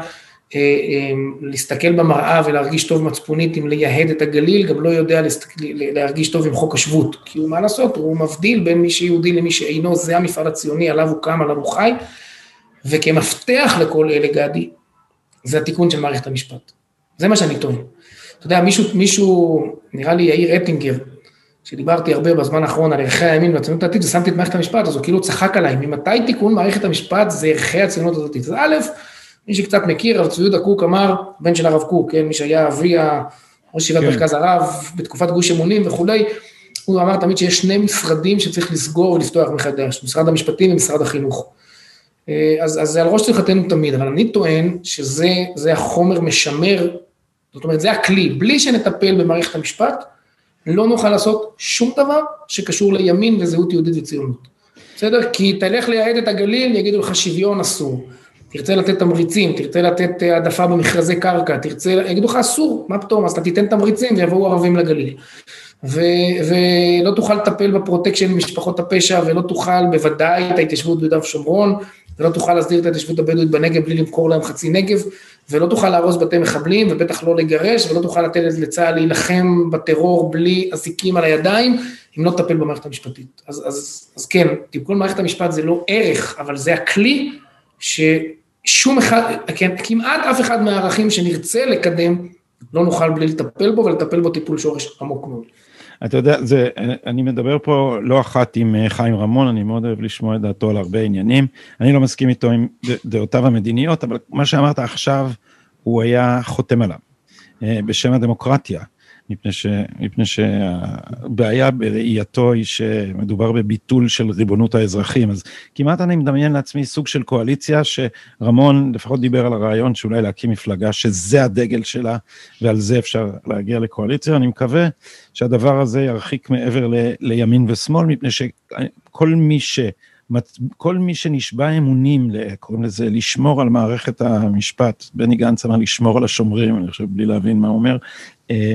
להסתכל במראה ולהרגיש טוב מצפונית אם לייהד את הגליל, גם לא יודע להסתכל, להרגיש טוב עם חוק השבות. כי מה לעשות, הוא מבדיל בין מי שיהודי למי שאינו, זה המפעל הציוני, עליו הוא קם, עליו הוא חי, וכמפתח לכל אלה, גדי, זה התיקון של מערכת המשפט. זה מה שאני טוען. אתה יודע, מישהו, מישהו, נראה לי יאיר אטינגר, שדיברתי הרבה בזמן האחרון על ערכי הימין והציונות הדתית, ושמתי את מערכת המשפט, אז הוא כאילו צחק עליי, ממתי תיקון מערכת המשפט זה ערכי הציונות הדתית? אז א', מי שקצת מכיר, הרב צבי יהודה קוק אמר, בן של הרב קוק, כן, מי שהיה אבי ראש ישיבת כן. מרכז הרב, בתקופת גוש אמונים וכולי, הוא אמר תמיד שיש שני משרדים שצריך לסגור ולפתוח מחדש, משרד המשפטים ומשרד החינוך. אה, אז, אז זה על ראש שמחתנו תמיד, אבל אני טוען שזה החומר משמר, זאת אומרת, זה הכלי, בלי שנטפל במערכת המשפט, לא נוכל לעשות שום דבר שקשור לימין וזהות יהודית וציונות. בסדר? כי תלך לייהד את הגליל, יגידו לך שוויון אסור. תרצה לתת תמריצים, תרצה לתת אה, העדפה במכרזי קרקע, תרצה, יגידו לך אסור, מה פתאום, אז אתה תיתן תמריצים ויבואו ערבים לגליל. ו, ולא תוכל לטפל בפרוטקשן משפחות הפשע ולא תוכל בוודאי את ההתיישבות ביהודה ושומרון ולא תוכל להסדיר את ההתיישבות הבדואית בנגב בלי למכור להם חצי נגב ולא תוכל להרוס בתי מחבלים ובטח לא לגרש ולא תוכל לתת לצה"ל להילחם בטרור בלי אזיקים על הידיים אם לא תטפל במערכת המשפטית. אז, אז, אז כן, תיקון מערכת המשפט זה לא ערך אבל זה הכלי ששום אחד, כן, כמעט אף אחד מהערכים שנרצה לקדם, לא נוכל בלי לטפל בו ולטפל בו טיפול שורש עמוק מאוד. אתה יודע, זה, אני מדבר פה לא אחת עם אה, חיים רמון, אני מאוד אוהב לשמוע את דעתו על הרבה עניינים. אני לא מסכים איתו עם דעותיו המדיניות, אבל מה שאמרת עכשיו, הוא היה חותם עליו, אה, בשם הדמוקרטיה. מפני, ש, מפני שהבעיה בראייתו היא שמדובר בביטול של ריבונות האזרחים, אז כמעט אני מדמיין לעצמי סוג של קואליציה שרמון לפחות דיבר על הרעיון שאולי להקים מפלגה שזה הדגל שלה ועל זה אפשר להגיע לקואליציה, אני מקווה שהדבר הזה ירחיק מעבר ל, לימין ושמאל, מפני שכל מי ש... כל מי שנשבע אמונים, קוראים לזה לשמור על מערכת המשפט, בני גנץ אמר לשמור על השומרים, אני חושב בלי להבין מה הוא אומר, אה,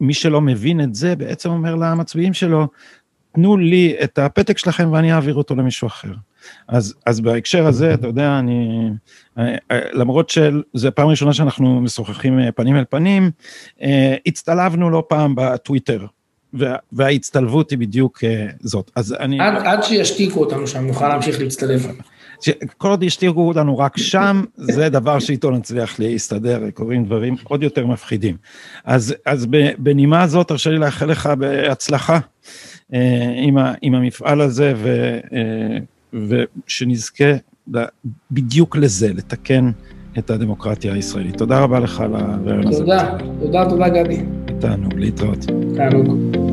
מי שלא מבין את זה בעצם אומר למצביעים שלו, תנו לי את הפתק שלכם ואני אעביר אותו למישהו אחר. אז, אז בהקשר הזה, אתה יודע, אני, אה, אה, למרות שזו פעם ראשונה שאנחנו משוחחים פנים אל פנים, הצטלבנו לא פעם בטוויטר, וה, וההצטלבות היא בדיוק זאת. אז אני... עד, עד שישתיקו אותנו שם, נוכל להמשיך להצטלב. כל עוד ישתירו אותנו רק שם, זה דבר שאיתו נצליח להסתדר, קורים דברים עוד יותר מפחידים. אז, אז בנימה הזאת, תרשה לי לאחל לך בהצלחה אה, עם, ה, עם המפעל הזה, ו, אה, ושנזכה בדיוק לזה, לתקן את הדמוקרטיה הישראלית. תודה רבה לך על הרעיון הזה. תודה, תודה, תודה גדי. תענוג, להתראות. תענוג.